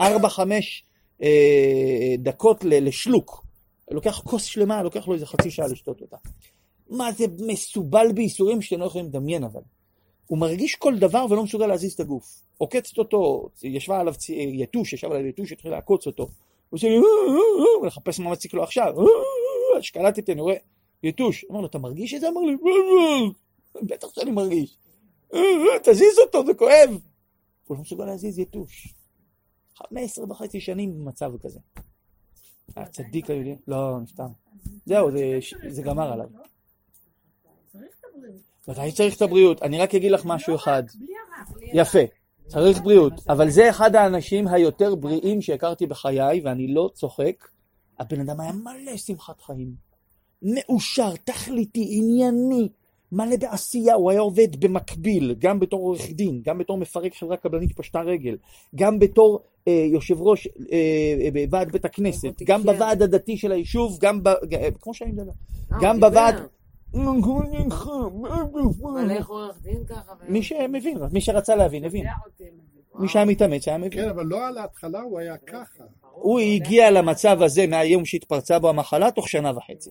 ארבע חמש אה, דקות ל- לשלוק. לוקח כוס שלמה, לוקח לו איזה חצי שעה לשתות אותה. מה זה מסובל בייסורים שאתם לא יכולים לדמיין אבל. הוא מרגיש כל דבר ולא מסוגל להזיז את הגוף. עוקצת אותו, ישבה עליו צי- יתוש, ישב עליו יתוש, התחיל לעקוץ אותו. הוא עושה לי, ולחפש מה מציק לו עכשיו. שקלטתי, אני רואה יתוש. אמר לו, אתה מרגיש את זה? אמר לי, בטח שאני מרגיש. תזיז אותו, זה כואב. הוא לא מסוגל להזיז יתוש. 15 וחצי שנים במצב כזה. הצדיק היהודי, לא, נפטר. זהו, זה- זה גמר עליו. ודאי צריך את הבריאות. אני רק אגיד לך משהו
לא
אחד. יפה, צריך בריאות. אבל זה אחד האנשים היותר בריאים שהכרתי בחיי, ואני לא צוחק. הבן אדם היה מלא שמחת חיים. מאושר, תכליתי, ענייני, מלא בעשייה. הוא היה עובד במקביל, גם בתור עורך דין, גם בתור מפרק חברה קבלנית פשטה רגל, גם בתור אה, יושב ראש אה, אה, בוועד בית הכנסת,
הוא
גם
תקשר.
בוועד הדתי של היישוב, גם ב... אה, כמו שאני מדבר.
אה,
גם. בוועד-
אבל איך עורך דין ככה?
מי שמבין, מי שרצה להבין, הבין. מי שהיה מתאמץ היה מבין.
כן, אבל לא על ההתחלה הוא היה ככה.
הוא הגיע למצב הזה מהיום שהתפרצה בו המחלה תוך שנה וחצי.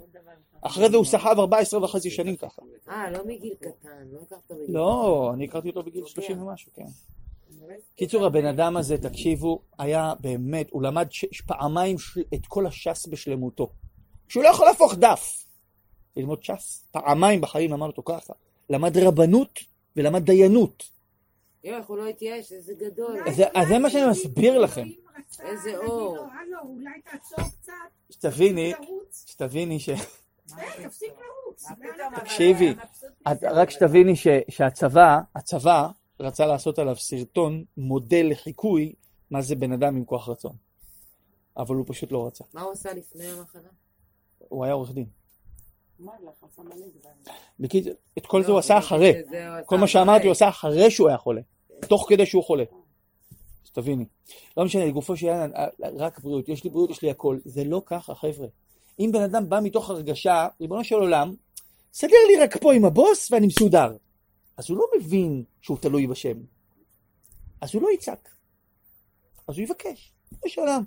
אחרי זה הוא סחב 14 וחצי שנים ככה.
אה, לא מגיל קטן, לא הכרת בגיל
לא, אני הכרתי אותו בגיל 30 ומשהו, כן. קיצור, הבן אדם הזה, תקשיבו, היה באמת, הוא למד פעמיים את כל הש"ס בשלמותו. שהוא לא יכול להפוך דף. ללמוד ש"ס, פעמיים בחיים למד אותו ככה. למד רבנות ולמד דיינות.
יואו, איך הוא לא התייאש, איזה גדול.
אז זה- מה שאני מסביר לכם.
איזה
להגיד
אור.
לו, הלו, אולי תעצור קצת,
שתביני. שתביני ש...
אבל
תקשיבי. רק שתביני ש- שהצבא, הצבא רצה לעשות עליו סרטון, מודל לחיקוי, מה זה בן אדם עם כוח רצון. אבל הוא פשוט לא רצה.
מה הוא עשה לפני המחלה?
הוא היה עורך דין.
מה לך, עשה מלא דברים.
בקיצור, את כל זה
לא,
הוא עשה אחרי. כל מה שאמרתי. הוא עשה אחרי שהוא היה חולה. תוך כדי שהוא חולה. אז תביני. לא משנה, לגופו של עניין, רק בריאות. יש לי בריאות, יש לי הכל. זה לא ככה, חבר'ה. אם בן אדם בא מתוך הרגשה, ריבונו של עולם, סדר לי רק פה עם הבוס ואני מסודר. אז הוא לא מבין שהוא תלוי בשם. אז הוא לא יצעק. אז הוא יבקש. ריבונו של עולם,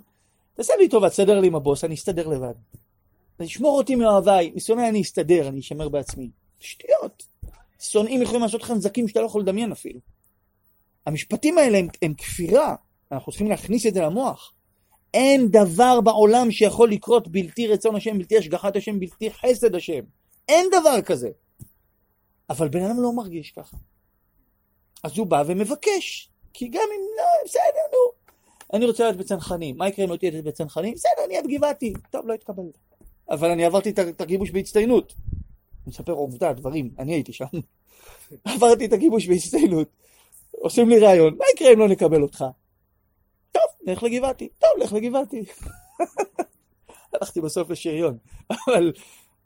תעשה לי טובה, תסדר לי עם הבוס, אני אסתדר לבד. תשמור אותי מאוהביי, משונאי אני אסתדר, אני אשמר בעצמי. שטויות. שונאים יכולים לעשות לך נזקים שאתה לא יכול לדמיין אפילו. המשפטים האלה הם, הם כפירה, אנחנו צריכים להכניס את זה למוח. אין דבר בעולם שיכול לקרות בלתי רצון השם, בלתי השגחת השם, בלתי חסד השם. אין דבר כזה. אבל בן אדם לא מרגיש ככה. אז הוא בא ומבקש. כי גם אם לא, בסדר, נו. אני רוצה להיות בצנחנים. מה יקרה אם לא תהיה בצנחנים? בסדר, אני אהיה בגבעתי. טוב, לא אתקבל. אבל אני עברתי את הגיבוש בהצטיינות. אני מספר עובדה, דברים, אני הייתי שם. עברתי את הגיבוש בהצטיינות. עושים לי ראיון, מה יקרה אם לא נקבל אותך? טוב, לך לגבעתי. טוב, לך לגבעתי. הלכתי בסוף לשריון. אבל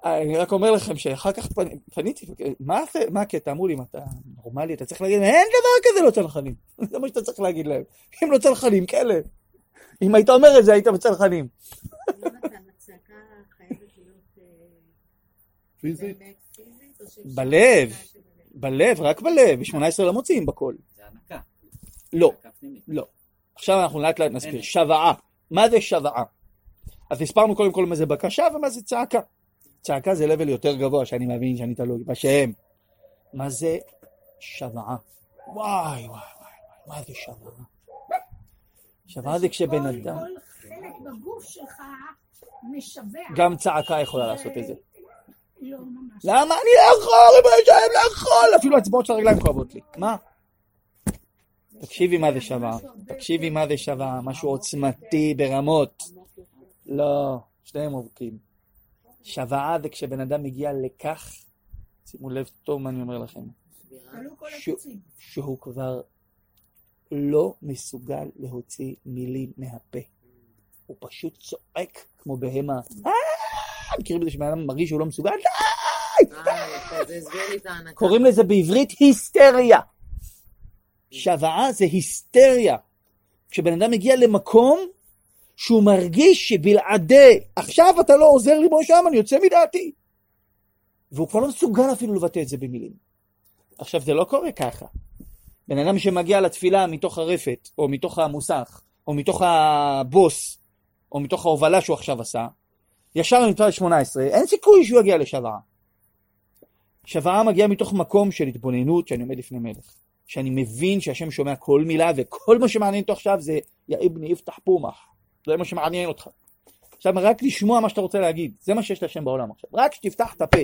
אני רק אומר לכם שאחר כך פנ... פניתי, מה, מה הקטע? אמרו לי, מה אתה נורמלי? אתה צריך להגיד, אין דבר כזה לא צנחנים. זה מה שאתה צריך להגיד להם. אם לא צנחנים, כאלה. אם היית אומר את זה, היית בצנחנים.
יונתן, הצעקה חייבת להיות אה,
פיזית.
בלב. בלב, רק בלב. ב-18 לא מוציאים בקול.
זה הנקה.
לא. לא. עכשיו אנחנו לאט לאט נסביר. שוועה. מה זה שוועה? אז הסברנו קודם כל מה זה בקשה ומה זה צעקה. צעקה זה level יותר גבוה, שאני מבין שאני תלוי בשם. מה זה שוועה? וואי וואי וואי, מה זה שוועה? שוועה זה כשבן אדם...
כל חלק בגוף שלך משווע.
גם צעקה יכולה לעשות את זה.
לא, ממש.
למה אני לא יכול, ריבונו של עולם, לא יכול? אפילו הצבעות של הרגליים כואבות לי. מה? תקשיבי מה זה שווה. תקשיבי מה זה שווה. משהו עוצמתי ברמות. לא, שניהם עורקים. שוועה זה כשבן אדם מגיע לכך, שימו לב טוב מה אני אומר לכם. שהוא כבר לא מסוגל להוציא מילים מהפה. הוא פשוט צועק כמו בהמה. אה, מכירים את זה שבן אדם מרגיש שהוא לא מסוגל?
אה, את ההנקה.
קוראים לזה בעברית היסטריה. שוועה זה היסטריה. כשבן אדם מגיע למקום שהוא מרגיש שבלעדי, עכשיו אתה לא עוזר לי שם, אני יוצא מדעתי. והוא כבר לא מסוגל אפילו לבטא את זה במילים. עכשיו, זה לא קורה ככה. בן אדם שמגיע לתפילה מתוך הרפת, או מתוך המוסך, או מתוך הבוס, או מתוך ההובלה שהוא עכשיו עשה, ישר נמצא 18, אין סיכוי שהוא יגיע לשוועה. שוועה מגיעה מתוך מקום של התבוננות שאני עומד לפני מלך. שאני מבין שהשם שומע כל מילה, וכל מה שמעניין אותו עכשיו זה יא אבני יפתח פומח. זה מה שמעניין אותך. עכשיו רק לשמוע מה שאתה רוצה להגיד, זה מה שיש להשם בעולם עכשיו. רק שתפתח את הפה.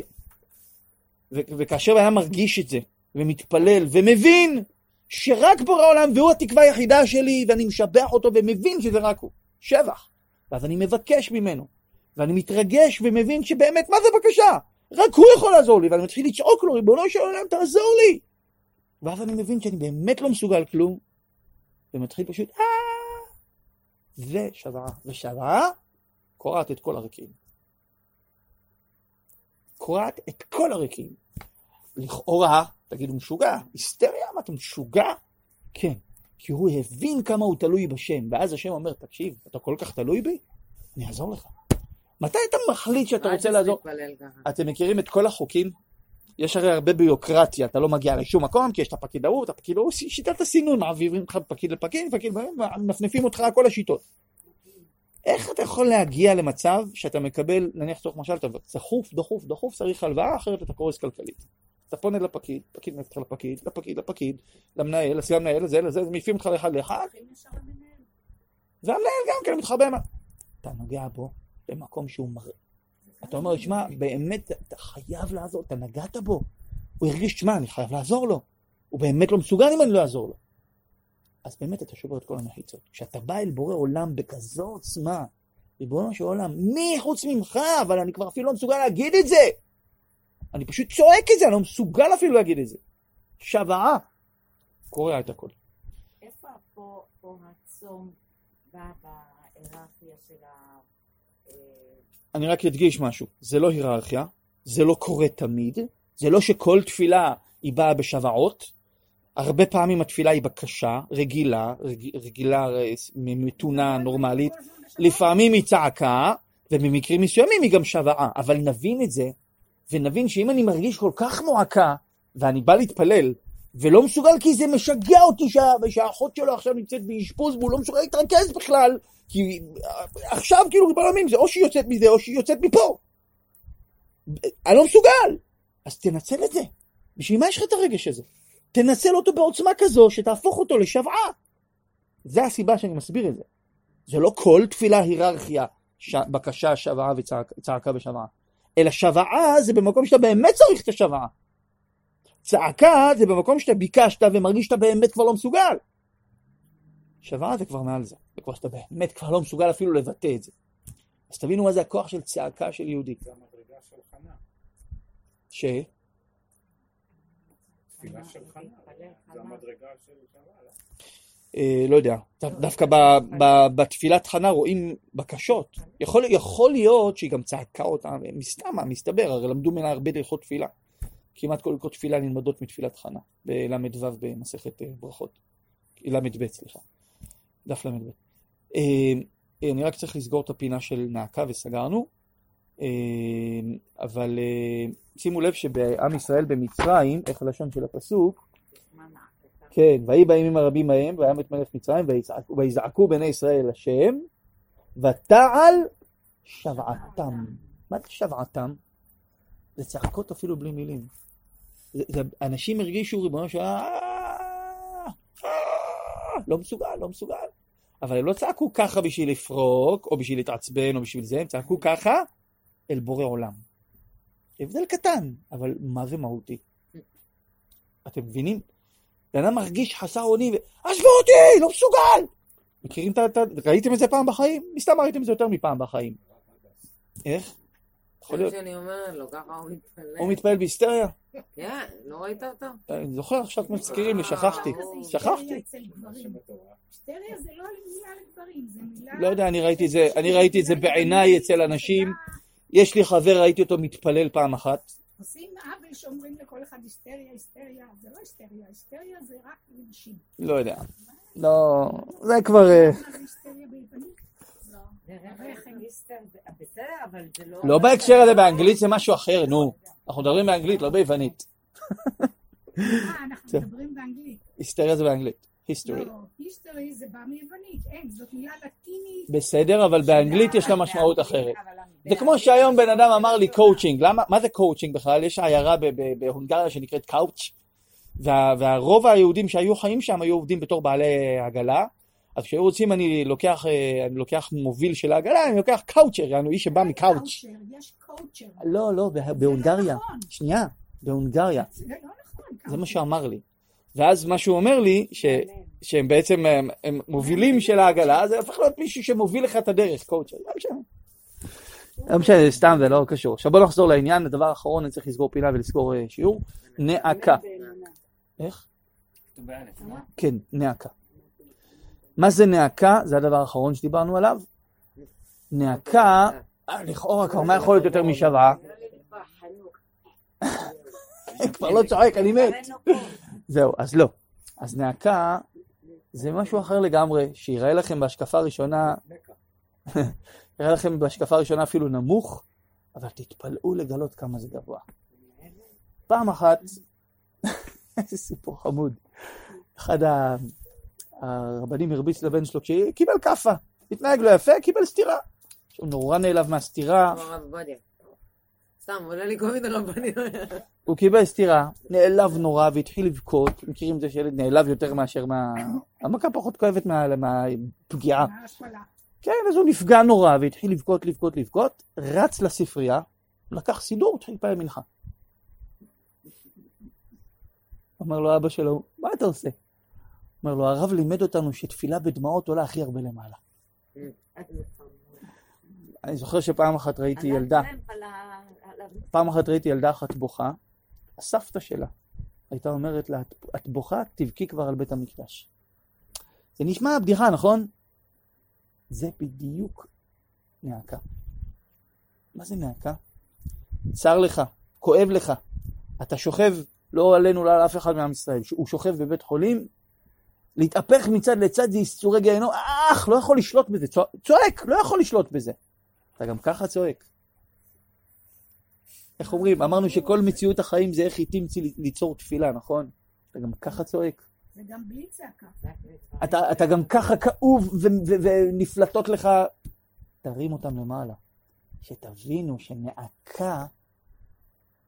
ו- וכאשר אדם מרגיש את זה, ומתפלל, ומבין שרק בורא עולם והוא התקווה היחידה שלי, ואני משבח אותו ומבין שזה רק הוא. שבח. ואז אני מבקש ממנו. ואני מתרגש ומבין שבאמת, מה זה בקשה? רק הוא יכול לעזור לי, ואני מתחיל לצעוק לו, ריבונו של עולם, תעזור לי! ואז אני מבין שאני באמת לא מסוגל כלום, ומתחיל פשוט, אה... זה שוועה. ושוועה קורעת את כל הרקיעים. קורעת את כל הרקיעים. לכאורה, תגידו משוגע, היסטריה? מה אתה משוגע? כן, כי הוא הבין כמה הוא תלוי בשם, ואז השם אומר, תקשיב, אתה כל כך תלוי בי? אני אעזור לך. מתי אתה מחליט שאתה רוצה לעזור? אתם מכירים את כל החוקים? יש הרי הרבה ביוקרטיה, אתה לא מגיע לשום מקום, כי יש את הפקיד ההוא, הפקיד ההוא, שיטת הסינון, מעבירים אותך מפקיד לפקיד, לפקיד, מנפנפים אותך כל השיטות. איך אתה יכול להגיע למצב שאתה מקבל, נניח תוך משל, אתה דחוף, דחוף, דחוף, צריך הלוואה, אחרת אתה קורס כלכלית. אתה פונה לפקיד, פקיד מפתח לפקיד, לפקיד, לפקיד, למנהל, לסגן מנהל, לזה, לזה, מעיפים אותך לאחד לאחד. והמנהל גם כן מתחבא מה. אתה נוגע בו במקום שהוא מר... אתה אומר, שמע, באמת, אתה חייב לעזור, אתה נגעת בו. הוא הרגיש, תשמע, אני חייב לעזור לו. הוא באמת לא מסוגל אם אני לא אעזור לו. אז באמת אתה שובר את כל המחיצות. כשאתה בא אל בורא עולם בכזו עוצמה, ריבונו של עולם, מי חוץ ממך? אבל אני כבר אפילו לא מסוגל להגיד את זה. אני פשוט צועק את זה, אני לא מסוגל אפילו להגיד את זה. שוועה. קורע את הכל.
איפה פה פה הצום בא בהיררכיה של ה...
אני רק אדגיש משהו, זה לא היררכיה, זה לא קורה תמיד, זה לא שכל תפילה היא באה בשוועות, הרבה פעמים התפילה היא בקשה, רגילה, רג, רגילה, אה, מתונה, נורמלית, לפעמים היא צעקה, ובמקרים מסוימים היא גם שוועה, אבל נבין את זה, ונבין שאם אני מרגיש כל כך מועקה, ואני בא להתפלל, ולא מסוגל כי זה משגע אותי שה, שהאחות שלו עכשיו נמצאת באשפוז והוא לא מסוגל להתרכז בכלל, כי עכשיו כאילו ריבון עולמים זה או שהיא יוצאת מזה או שהיא יוצאת מפה. אני לא מסוגל. אז תנצל את זה. בשביל מה יש לך את הרגש הזה? תנצל אותו בעוצמה כזו שתהפוך אותו לשוועה. זה הסיבה שאני מסביר את זה. זה לא כל תפילה היררכיה, ש... בקשה, שוועה וצעקה ושוועה. אלא שוועה זה במקום שאתה באמת צריך את השוועה. צעקה זה במקום שאתה ביקשת ומרגיש שאתה באמת כבר לא מסוגל. שוועה זה כבר מעל זה, זה כבר שאתה באמת כבר לא מסוגל אפילו לבטא את זה. אז תבינו מה זה הכוח של צעקה של יהודי.
זה המדרגה של חנה.
ש?
תפילה של חנה. זה המדרגה של שווה, לא?
אה, לא יודע, דווקא בתפילת חנה רואים בקשות. יכול, להיות שהיא גם צעקה אותה, מסתם, מה, מסתבר, הרי למדו ממנה הרבה דרכות תפילה. כמעט כל דרכות תפילה נלמדות מתפילת חנה, בל"ו במסכת אה, ברכות. ל"ב, סליחה. דף ל"ב. אה, אה, אני רק צריך לסגור את הפינה של נעקה וסגרנו. אבל שימו לב שבעם ישראל במצרים, איך הלשון של הפסוק? כן, ויהי בימים הרבים ההם, והיה את מלך מצרים, ויזעקו בני ישראל השם, ותעל שבעתם. מה זה שבעתם? זה צעקות אפילו בלי מילים. זה, אנשים הרגישו, ריבונו של "אה, אה", לא מסוגל, לא מסוגל. אבל הם לא צעקו ככה בשביל לפרוק, או בשביל להתעצבן, או בשביל זה, הם צעקו ככה אל בורא עולם. הבדל קטן, אבל מה זה מהותי? אתם מבינים? בן אדם מרגיש חסר אונים, עזבו אותי, לא מסוגל! מכירים. את ה- ראיתם את זה פעם בחיים? מסתם ראיתם את זה יותר מפעם בחיים. איך? יכול להיות.
שאני אומרת לו, ככה הוא מתפלל.
הוא מתפלל בהיסטריה?
כן, לא ראית אותו?
אני זוכר עכשיו מזכירים לי, שכחתי.
כזה
שכחתי.
היסטריה אצל גברים. היסטריה זה לא מילה לגברים, זה מילה...
לא יודע, אני ראיתי את זה, אני ראיתי את זה בעיניי אצל אנשים. יש לי חבר, ראיתי אותו מתפלל פעם אחת.
עושים עוול שאומרים לכל אחד היסטריה, היסטריה. זה לא היסטריה, היסטריה זה רק לנשים.
לא יודע. לא, זה כבר... אה,
מה זה היסטריה ביוונית? לא.
לא...
לא בהקשר הזה, באנגלית זה משהו אחר, נו. אנחנו מדברים באנגלית, לא ביוונית.
אה, אנחנו
טוב.
מדברים באנגלית.
היסטריה זה באנגלית. היסטורי.
לא, היסטורי זה בא מיוונית. אין, זאת מילה לטינית.
בסדר, אבל באנגלית יש לה משמעות אחרת. זה כמו שהיום בן אדם אמר לי קואוצ'ינג, למה, מה זה קואוצ'ינג בכלל? יש עיירה בהונגריה שנקראת קאוצ' וה, והרוב היהודים שהיו חיים שם היו עובדים בתור בעלי עגלה, אז כשהיו רוצים אני לוקח, אה, אני לוקח מוביל של העגלה, אני לוקח coacher, יענו איש שבא מקאוצ'.
coacher, יש coacher.
לא, לא, בהונגריה.
לא נכון.
שנייה, בהונגריה.
זה לא נכון.
זה
coacher.
מה שהוא אמר לי. ואז מה שהוא אומר לי, ש, שהם בעצם הם, הם מובילים של העגלה, זה הופך להיות מישהו שמוביל לך את הדרך, coacher, לא משנה. לא משנה, סתם זה לא קשור. עכשיו בוא נחזור לעניין, הדבר האחרון, אני צריך לסגור פינה ולסגור אה, שיעור. נאקה. איך? כן, נאקה. מה זה נאקה? זה הדבר האחרון שדיברנו עליו. נאקה, לכאורה כבר מה יכול להיות יותר משוועה? כבר לא צועק, אני מת. זהו, אז לא. אז נאקה זה משהו אחר לגמרי, שיראה לכם בהשקפה ראשונה, יראה לכם בהשקפה ראשונה אפילו נמוך, אבל תתפלאו לגלות כמה זה גבוה. פעם אחת, איזה סיפור חמוד, אחד ה- הרבנים הרביץ לבן שלו כשקיבל כאפה, התנהג לא יפה, קיבל סטירה. הוא נורא נעלב מהסטירה.
סתם, עולה לי כל מיני רבנים.
הוא קיבל סטירה, נעלב נורא והתחיל לבכות. מכירים את זה שילד נעלב יותר מאשר מה... המכה פחות כואבת מה- מהפגיעה. כן, אז הוא נפגע נורא והתחיל לבכות, לבכות, לבכות, רץ לספרייה, לקח סידור, התחיל להתפלל מנחה. אומר לו אבא שלו, מה אתה עושה? אומר לו, הרב לימד אותנו שתפילה בדמעות עולה הכי הרבה למעלה. אני זוכר שפעם אחת ראיתי ילדה, פעם אחת ראיתי ילדה אחת בוכה, הסבתא שלה הייתה אומרת לה, "את- בוכה, תבכי כבר על בית המקדש. זה נשמע בדיחה, נכון? זה בדיוק נאקה. מה זה נאקה? צר לך, כואב לך. אתה שוכב, לא עלינו, לא על אף אחד מעם ישראל, הוא שוכב בבית חולים, להתהפך מצד לצד זה ייסורי גיהנום, אך, לא יכול לשלוט בזה, צוע- צועק, לא יכול לשלוט בזה. אתה גם ככה צועק. איך אומרים? אמרנו שכל מציאות החיים זה איך היא תמצי ליצור תפילה, נכון? אתה גם ככה צועק.
זה גם בלי צעקה.
אתה, אתה גם ככה כאוב ונפלטות לך, תרים אותם למעלה. שתבינו שנאקה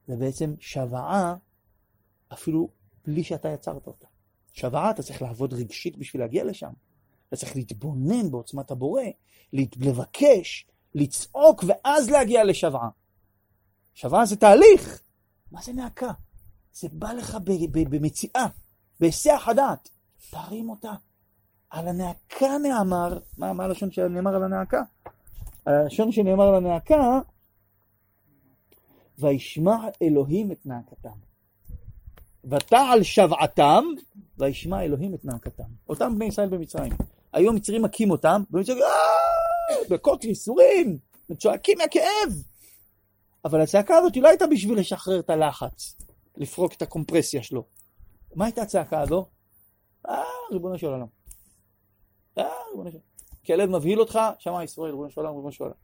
זה בעצם שוועה אפילו בלי שאתה יצרת אותה. שוועה אתה צריך לעבוד רגשית בשביל להגיע לשם. אתה צריך להתבונן בעוצמת הבורא, לבקש, לצעוק ואז להגיע לשוועה. שוועה זה תהליך. מה זה נאקה? זה בא לך במציאה, בהיסח הדעת. תרים אותה. על הנאקה נאמר, מה, מה הלשון שנאמר על הנאקה? הלשון שנאמר על הנאקה, וישמע אלוהים את נאקתם. ותעל שבעתם, וישמע אלוהים את נאקתם. אותם בני ישראל במצרים. היו המצרים מכים אותם, ומצרים, "אה!" מכות ייסורים, צועקים מהכאב. אבל הצעקה הזאת לא הייתה בשביל לשחרר את הלחץ, לפרוק את הקומפרסיה שלו. מה הייתה הצעקה הזו? אה, ריבונו של עולם. אה, ריבונו של עולם. כלב מבהיל אותך, שמע ישראל, ריבונו של עולם, ריבונו של עולם.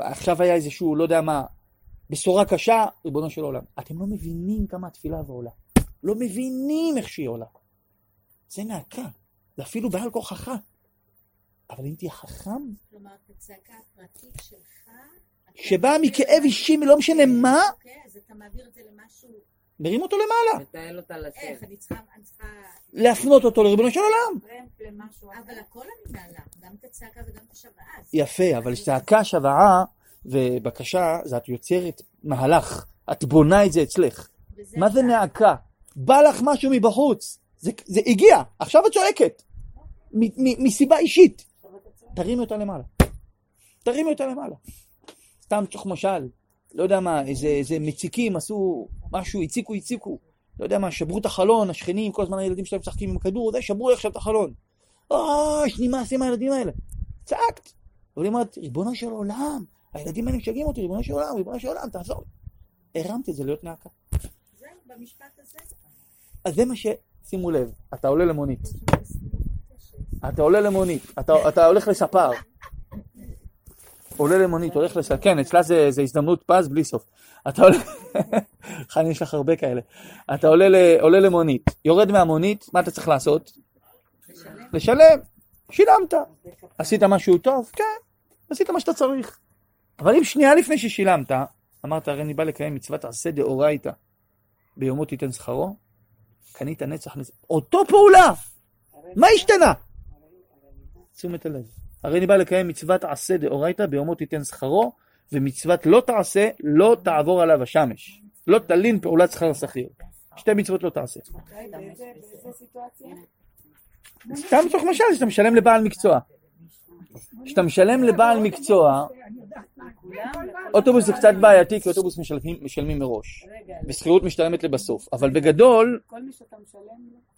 עכשיו היה איזשהו, לא יודע מה, בשורה קשה, ריבונו של עולם. אתם לא מבינים כמה התפילה הזו עולה. לא מבינים איך שהיא עולה. זה נאקה. זה אפילו בעל כוחך. אבל אם תהיה חכם,
כלומר, את הצעקה הפרטית שלך...
שבאה מכאב אישי, לא משנה מה,
אוקיי, אז אתה מעביר את זה למשהו...
מרים אותו למעלה.
מתעל אותה לשם.
איך, אני צריכה...
להפנות אותו לריבונו של עולם.
אבל הכל אני מעלה, גם את הצעקה וגם את השוואה.
יפה, אבל צעקה, שוועה ובקשה, זה את יוצרת מהלך. את בונה את זה אצלך. מה זה. נאקה? בא לך משהו מבחוץ. זה, זה הגיע, עכשיו את מ- מסיבה אישית. תרימי אותה למעלה. תרימי אותה למעלה. סתם צ'וך משל. לא יודע מה, איזה, איזה מציקים עשו משהו, הציקו, הציקו. לא יודע מה, שברו את החלון, השכנים, כל הזמן הילדים שלהם משחקים עם הכדור, זה, שברו לי עכשיו את החלון. אוי, נמאס לי מהילדים האלה. צעקת. אבל היא אומרת, ריבונו של עולם, הילדים האלה משגעים אותי, ריבונו של עולם, ריבונו של עולם, תעזור לי. הרמתי את זה להיות נאקה.
זהו, במשפט הזה.
אז זה מה ש... שימו לב, אתה עולה למונית. אתה עולה למונית, אתה, אתה הולך לספר. עולה למונית, הולך לספר, כן, אצלה זה, זה הזדמנות פז בלי סוף. אתה עולה, חני, יש לך הרבה כאלה. אתה עולה, ל... עולה למונית, יורד מהמונית, מה אתה צריך לעשות? לשלם. שילמת. עשית משהו טוב? כן, עשית מה שאתה צריך. אבל אם שנייה לפני ששילמת, אמרת, הרי אני בא לקיים מצוות עשה דאורייתא, ביומו תיתן שכרו, קנית נצח נצח. אותו פעולה! מה השתנה? תשומת הלב. הרי אני בא לקיים מצוות עשה דאורייתא, ביומו תיתן שכרו, ומצוות לא תעשה, לא תעבור עליו השמש. לא תלין פעולת שכר שכיר. שתי מצוות לא תעשה. סתם צורך משל, שאתה משלם לבעל מקצוע. כשאתה משלם לבעל מקצוע. אוטובוס זה קצת בעייתי, כי אוטובוס משלמים, משלמים מראש. ושכירות משתלמת לבסוף. אבל בגדול,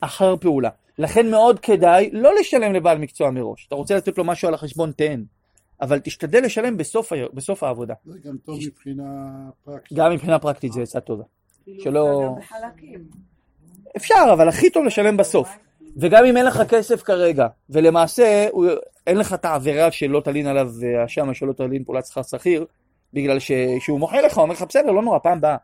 אחר פעולה. לכן מאוד כדאי לא לשלם לבעל מקצוע מראש. אתה רוצה לתת לו משהו על החשבון, תן. אבל תשתדל לשלם בסוף, בסוף העבודה.
זה גם טוב מבחינה פרקטית.
גם מבחינה פרקטית זה עצה טובה.
כאילו,
שלא-. אפשר, אבל הכי טוב לשלם בסוף. וגם אם אין לך כסף כרגע, ולמעשה הוא, אין לך את העבירה שלא תלין עליו האשם, שלא תלין פעולת שכר שכיר, בגלל ש, שהוא מוחל לך, אומר לך, בסדר, לא נורא, פעם באה.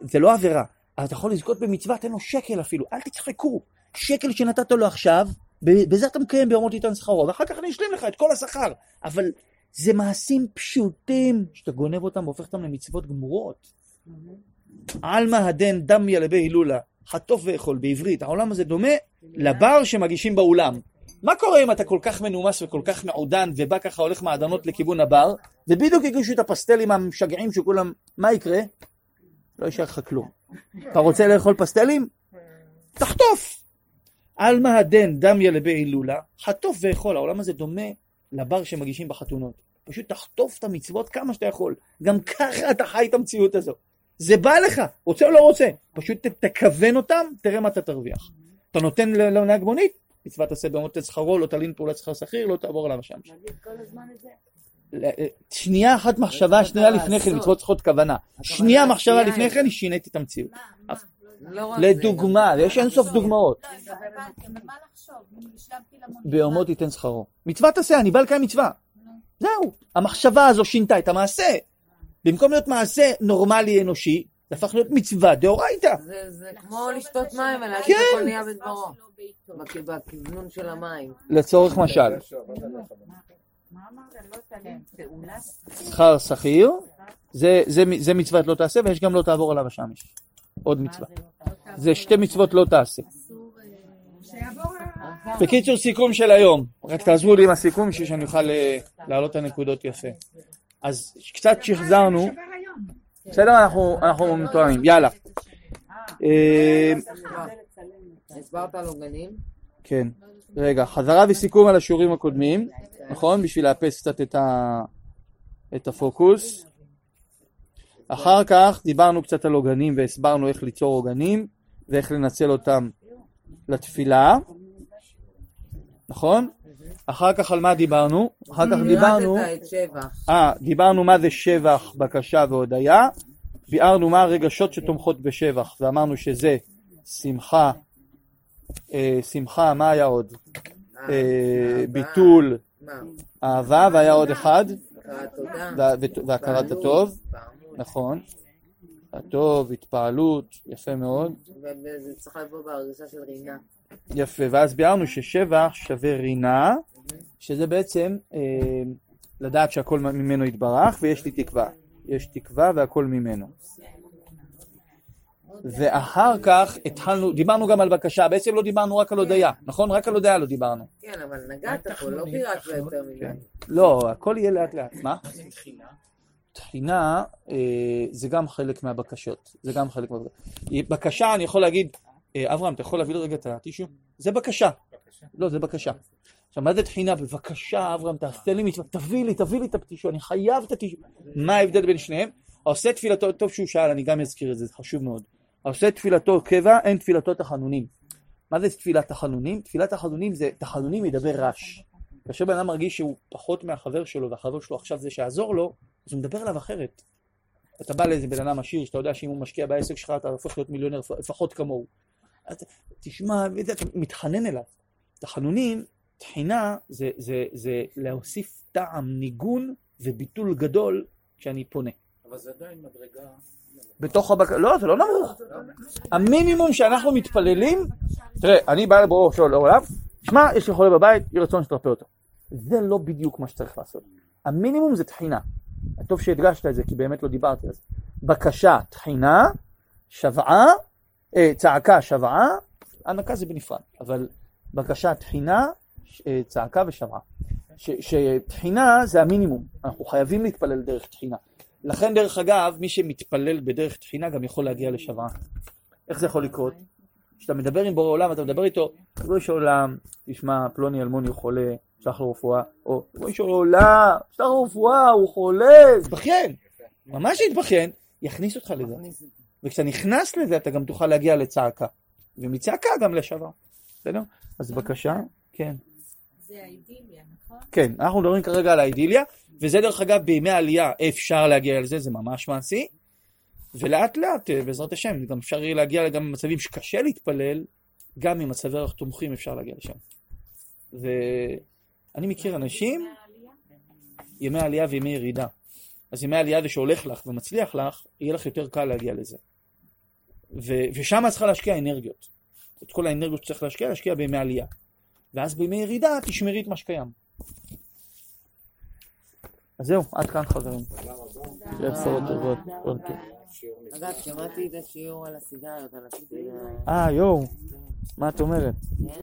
זה לא עבירה. אבל אתה יכול לזכות במצווה, תן לו שקל אפילו, אל תצחקו. שקל שנתת לו עכשיו, בזה אתה מקיים ביומות תיתן שכרו, ואחר כך אני אשלים לך את כל השכר. אבל זה מעשים פשוטים, שאתה גונב אותם והופך אותם למצוות גמורות. עלמא הדן דמיה לבי הילולה, חטוף ואכול בעברית. העולם הזה דומה לבר שמגישים באולם. מה קורה אם אתה כל כך מנומס וכל כך מעודן ובא ככה הולך מעדנות לכיוון הבר, ובדיוק הגישו את הפסטלים המשגעים שכולם, מה יקרה? לא יישאר לך כלום. אתה רוצה לאכול פסטלים? תחטוף. עלמא הדן דמיה לבי הילולה, חטוף ואכול. העולם הזה דומה לבר שמגישים בחתונות. פשוט תחטוף את המצוות כמה שאתה יכול. גם ככה אתה חי את המציאות הזו. זה בא לך, רוצה או לא רוצה. פשוט תכוון אותם, תראה מה אתה תרוויח. אתה נותן לנהג מונית, מצוות עשה במות את שכרו, לא תלין פעולת שכר שכיר, לא תעבור עליו השמש.
להגיד כל הזמן את זה.
שנייה אחת מחשבה, שנייה לפני כן, מצוות צריכות כוונה. שנייה מחשבה לפני כן, שיניתי את המציאות.
לא
לא.
לדוגמה, יש אין סוף דוגמאות.
לא.
ביומות ייתן שכרו. מצוות עשה, אני בא לקיים מצווה. זהו. המחשבה הזו שינתה את המעשה. במקום להיות מעשה נורמלי אנושי, זה הפך להיות מצווה דאורייתא.
זה- זה כמו לשתות
זה
מים ולהגיד
כן.
הכל נהיה בדברו. בכ- בכיוון של המים.
לצורך משל,
מה אמרת? לא פעולה?
שכר שכיר, זה- זה זה מצוות לא תעשה, ויש גם לא תעבור עליו השמש. עוד מצווה. זה שתי מצוות לא תעשה.
אה.
בקיצור, סיכום של היום. רק תעזרו לי עם הסיכום בשביל שאני אוכל אה, להעלות את הנקודות יפה. אז קצת שחזרנו. בסדר? אנחנו מתואמים. יאללה. אה,
הסברת על עוגנים?
כן. רגע, חזרה וסיכום על השיעורים הקודמים, נכון? בשביל לאפס קצת את, ה... את הפוקוס. אחר כך דיברנו קצת על עוגנים והסברנו איך ליצור עוגנים ואיך לנצל אותם לתפילה, נכון? אחר כך על מה דיברנו? אחר כך דיברנו. אה, דיברנו מה זה שבח, בקשה והודיה, ביארנו מה הרגשות שתומכות בשבח, ואמרנו שזה שמחה, אה, שמחה, מה היה עוד?
אה,
אה. ביטול? אהבה, והיה עוד אחד, והכרת הטוב. נכון, הטוב, התפעלות, יפה מאוד,
וזה צריך לבוא בהרגשה של רינה.
יפה, ואז ביארנו ששבח שווה רינה, שזה בעצם אה, לדעת שהכל ממנו יתברך, ויש לי תקווה, יש תקווה והכל ממנו. ואחר כך התחלנו, דיברנו גם על בקשה, בעצם לא דיברנו רק על הודיה, נכון? רק על הודיה לא דיברנו.
כן, אבל נגעת פה, לא פירטת יותר מדי.
כן. לא, הכל יהיה לאט לאט. מה? תחינה אה, זה גם חלק מהבקשות, זה גם חלק מהבקשות. בקשה, אני יכול להגיד, אה, אברהם, אתה יכול להביא לי רגע את הטישו? זה בקשה. לא, זה בקשה. עכשיו, מה זה תחינה? בבקשה, אברהם, תעשה לי מצווה, תביא לי, תביא לי את הטישו, אני חייב את הטישו. מה ההבדל בין שניהם? העושה תפילתו, טוב שהוא שאל, אני גם אזכיר את זה, זה חשוב מאוד. העושה תפילתו קבע, אין תפילתו תחנונים. מה זה תפילת תחנונים? תפילת תחנונים זה, תחנונים ידבר רש. כאשר בן אדם מרגיש שהוא פחות מהחבר שלו, והחבר שלו עכשיו זה שיעזור לו, אז הוא מדבר אליו אחרת. אתה בא לאיזה בן אדם עשיר, שאתה יודע שאם הוא משקיע בעסק שלך, אתה הופך להיות מיליונר לפחות כמוהו. אז תשמע, אתה מתחנן אליו. תחנונים, תחינה, זה, זה, זה להוסיף טעם, ניגון וביטול גדול כשאני פונה.
אבל זה עדיין מדרגה...
בתוך הבק... לא, זה לא נמוך. המינימום שאנחנו מתפללים, תראה, אני בא לבורא של העולם, שמע, יש לי חולה בבית, יהי רצון שתרפא אותו. זה לא בדיוק מה שצריך לעשות. המינימום זה תחינה. טוב שהדגשת את זה, כי באמת לא דיברתי על זה. בקשה, תחינה, שוועה, אה, צעקה, שוועה, הנקה זה בנפרד, אבל בקשה, תחינה, צעקה ושוועה. ש- שתחינה זה המינימום, אנחנו חייבים להתפלל דרך תחינה. לכן, דרך אגב, מי שמתפלל בדרך תחינה גם יכול להגיע לשוועה. איך זה יכול לקרות? כשאתה מדבר עם בורא עולם, אתה מדבר איתו, ריבונו של עולם, תשמע, פלוני אלמוני הוא חולה, שלח לו רפואה, או ריבונו של עולם, שלח לו רפואה, הוא חולה, תתבכיין. ממש להתבכיין, יכניס אותך לזה. וכשאתה נכנס לזה, אתה גם תוכל להגיע לצעקה. ומצעקה גם לשוועה. בסדר? אז בבקשה, כן.
זה האידיליה, נכון?
כן, אנחנו מדברים כרגע על האידיליה, וזה דרך אגב בימי העלייה אפשר להגיע לזה, זה ממש מעשי, ולאט לאט, אה, בעזרת השם, גם אפשר יהיה להגיע גם במצבים שקשה להתפלל, גם ממצבי ערך תומכים אפשר להגיע לשם. ואני מכיר אנשים, ימי עלייה וימי ירידה. אז ימי עלייה זה שהולך לך ומצליח לך, יהיה לך יותר קל להגיע לזה. ו- ושם את צריכה להשקיע אנרגיות. את כל האנרגיות שצריך להשקיע, להשקיע בימי עלייה. ואז בימי ירידה תשמרי את מה שקיים. אז זהו, עד כאן חברים. שיהיה בשורות טובות. טוב.
אגב, שמעתי את השיעור על הסיגריות, על הסיגריות.
אה, יואו, מה את אומרת?